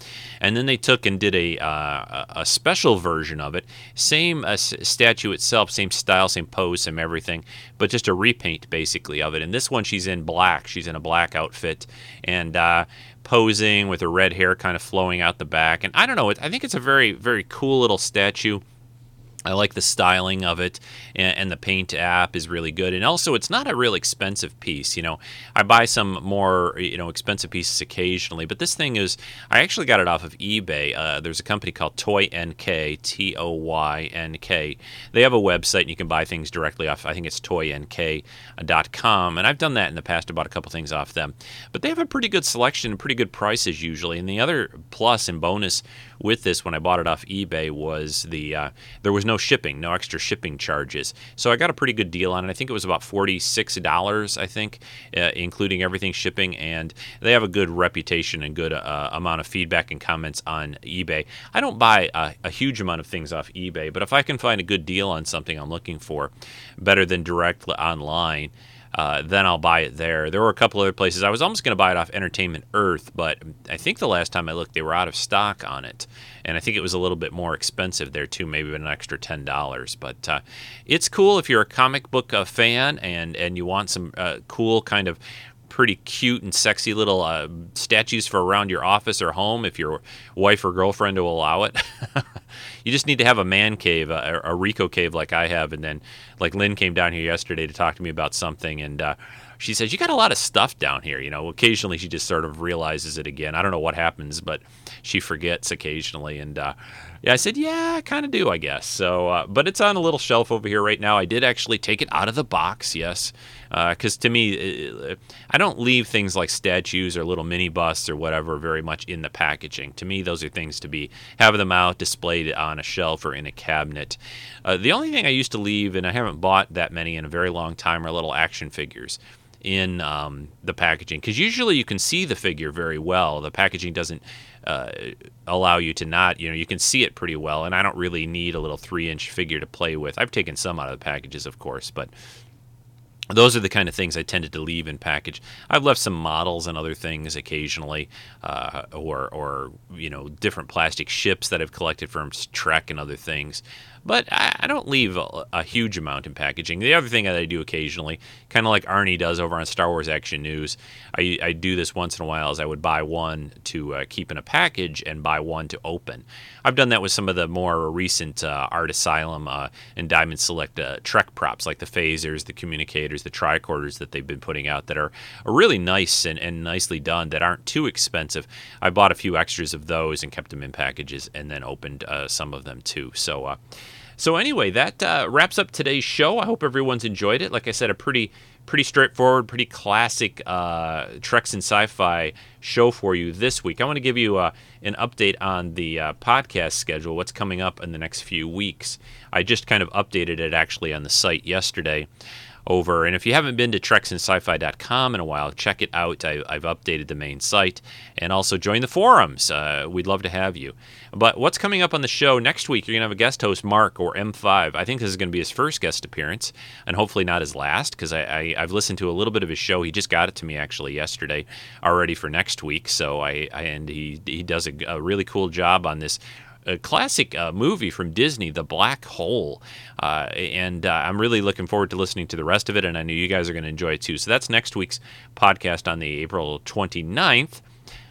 And then they took and did a uh, a special version of it, same uh, statue itself, same style, same pose, same everything, but just a repaint basically of it. And this one, she's in black. She's in a black outfit and uh, posing with her red hair kind of flowing out the back. And I don't know. I think it's a very very cool little statue. I like the styling of it, and, the paint app is really good. And also, it's not a real expensive piece. You know, I buy some more you know expensive pieces occasionally, but this thing is. I actually got it off of eBay. Uh, there's a company called Toy NK, T O Y N K. They have a website, and you can buy things directly off. I think it's toynk.com, and I've done that in the past. I bought a couple things off them, but they have a pretty good selection and pretty good prices usually. And the other plus and bonus with this when I bought it off eBay was the uh, there was no shipping, no extra shipping charges. So I got a pretty good deal on it. I think it was about forty six dollars, I think, uh, including everything shipping. And they have a good reputation and good uh, amount of feedback and comments on eBay. I don't buy a, a huge amount of things off eBay, but if I can find a good deal on something I'm looking for, better than direct online uh, then I'll buy it there. There were a couple other places. I was almost going to buy it off Entertainment Earth, but I think the last time I looked, they were out of stock on it. And I think it was a little bit more expensive there, too, maybe an extra $10. But uh, it's cool if you're a comic book uh, fan and, and you want some uh, cool kind of pretty cute and sexy little uh, statues for around your office or home if your wife or girlfriend will allow it. you just need to have a man cave, a, a, Rico cave like I have. And then, like Lynn came down here yesterday to talk to me about something, and uh, she says, You got a lot of stuff down here. You know, occasionally she just sort of realizes it again. I don't know what happens, but she forgets occasionally. And uh, yeah, I said, yeah, I kind of do, I guess. So, uh, but it's on a little shelf over here right now. I did actually take it out of the box, yes, because uh, to me, I don't leave things like statues or little mini busts or whatever very much in the packaging. To me, those are things to be having them out displayed on a shelf or in a cabinet. Uh, the only thing I used to leave, and I haven't bought that many in a very long time, are little action figures in um, the packaging because usually you can see the figure very well. The packaging doesn't uh, allow you to not, you know, you can see it pretty well. And I don't really need a little three inch figure to play with. I've taken some out of the packages, of course, but those are the kind of things I tended to leave in package. I've left some models and other things occasionally, uh, or or you know different plastic ships that I've collected from Trek and other things. But I, I don't leave a, a, huge amount in packaging. The other thing that I do occasionally, kind of like Arnie does over on Star Wars Action News, I, I do this once in a while. Is I would buy one to uh, keep in a package and buy one to open. I've done that with some of the more recent uh, Art Asylum uh, and Diamond Select uh, Trek props, like the phasers, the communicators, the tricorders that they've been putting out that are, are really nice and, and nicely done that aren't too expensive. I bought a few extras of those and kept them in packages and then opened uh, some of them too. So, uh, so anyway, that uh, wraps up today's show. I hope everyone's enjoyed it. Like I said, a pretty pretty straightforward, pretty classic uh, Treks in Sci-Fi show for you this week. I want to give you uh, an update on the uh, podcast schedule. What's coming up in the next few weeks? I just kind of updated it actually on the site yesterday over. And if you haven't been to treksinsci-fi.com in a while, check it out. I, have updated the main site and also join the forums. Uh, we'd love to have you. But what's coming up on the show next week? You're going to have a guest host, Mark or M5. I think this is going to be his first guest appearance and hopefully not his last because I, have listened to a little bit of his show. He just got it to me actually yesterday already for next week. So I, I and he, he does a, a really cool job on this a classic uh, movie from Disney, The Black Hole. Uh, and uh, I'm really looking forward to listening to the rest of it, and I know you guys are going to enjoy it too. So that's next week's podcast on the April 29th.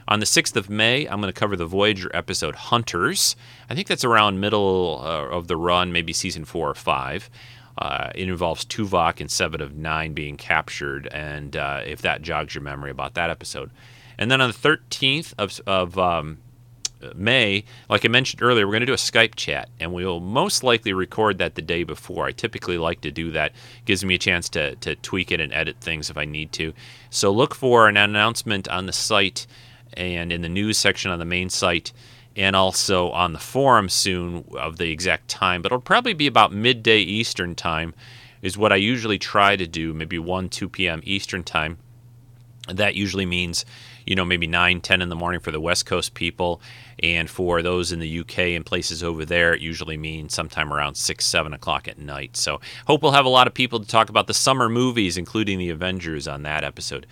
On the 6th of May, I'm going to cover the Voyager episode Hunters. I think that's around middle uh, of the run, maybe season four or five. Uh, it involves Tuvok and Seven of Nine being captured, and uh, if that jogs your memory about that episode. And then on the 13th of, of um, May, like I mentioned earlier, we're going to do a Skype chat, and we'll most likely record that the day before. I typically like to do that; gives me a chance to to tweak it and edit things if I need to. So look for an announcement on the site and in the news section on the main site, and also on the forum soon of the exact time. But it'll probably be about midday Eastern time, is what I usually try to do. Maybe one, two p.m. Eastern time. That usually means you know, maybe 9, 10 in the morning for the West Coast people. And for those in the UK and places over there, it usually means sometime around 6, 7 o'clock at night. So hope we'll have a lot of people to talk about the summer movies, including the Avengers, on that episode.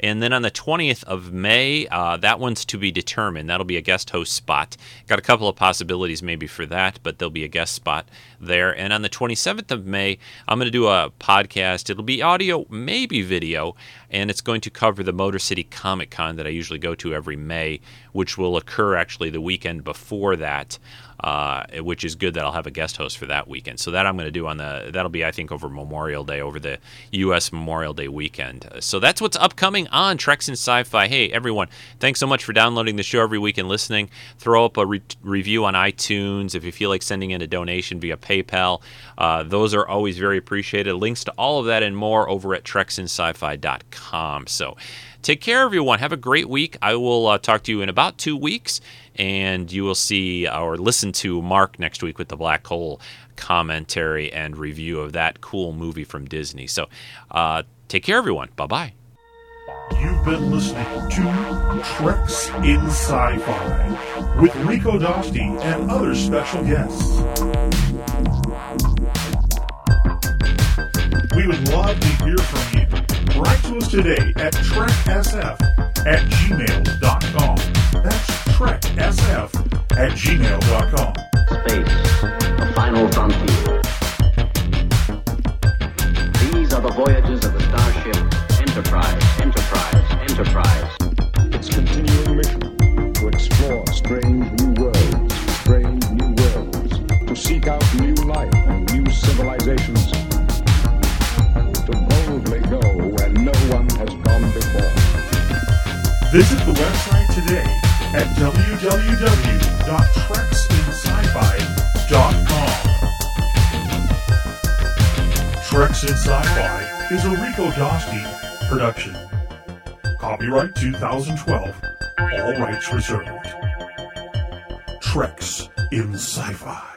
And then on the 20th of May, uh, that one's to be determined. That'll be a guest host spot. Got a couple of possibilities maybe for that, but there'll be a guest spot there. And on the 27th of May, I'm going to do a podcast. It'll be audio, maybe video, and it's going to cover the Motor City Comic Con that I usually go to every May, which will occur actually the weekend before that uh, which is good that I'll have a guest host for that weekend. So that I'm going to do on the that'll be I think over Memorial Day, over the U.S. Memorial Day weekend. So that's what's upcoming on Treks in Sci-Fi. Hey everyone, thanks so much for downloading the show every week and listening. Throw up a re- review on iTunes if you feel like sending in a donation via PayPal. Uh, those are always very appreciated. Links to all of that and more over at treksinsci-fi.com. So. Take care, everyone. Have a great week. I will uh, talk to you in about two weeks and you will see or listen to Mark next week with the Black Hole commentary and review of that cool movie from Disney. So uh, take care, everyone. Bye bye. You've been listening to Treks in Sci Fi with Rico Dosti and other special guests. We would love to hear from you. Write to us today at treksf at gmail.com. That's treksf at gmail.com. Space, the final frontier. These are the voyages of the starship Enterprise, Enterprise, Enterprise. Its continuing mission to explore strange seek out new life and new civilizations, to boldly go where no one has gone before. Visit the website today at www.treksinsci-fi.com. Treks in Sci-Fi is a Rico Dosti production. Copyright 2012. All rights reserved. Treks in Sci-Fi.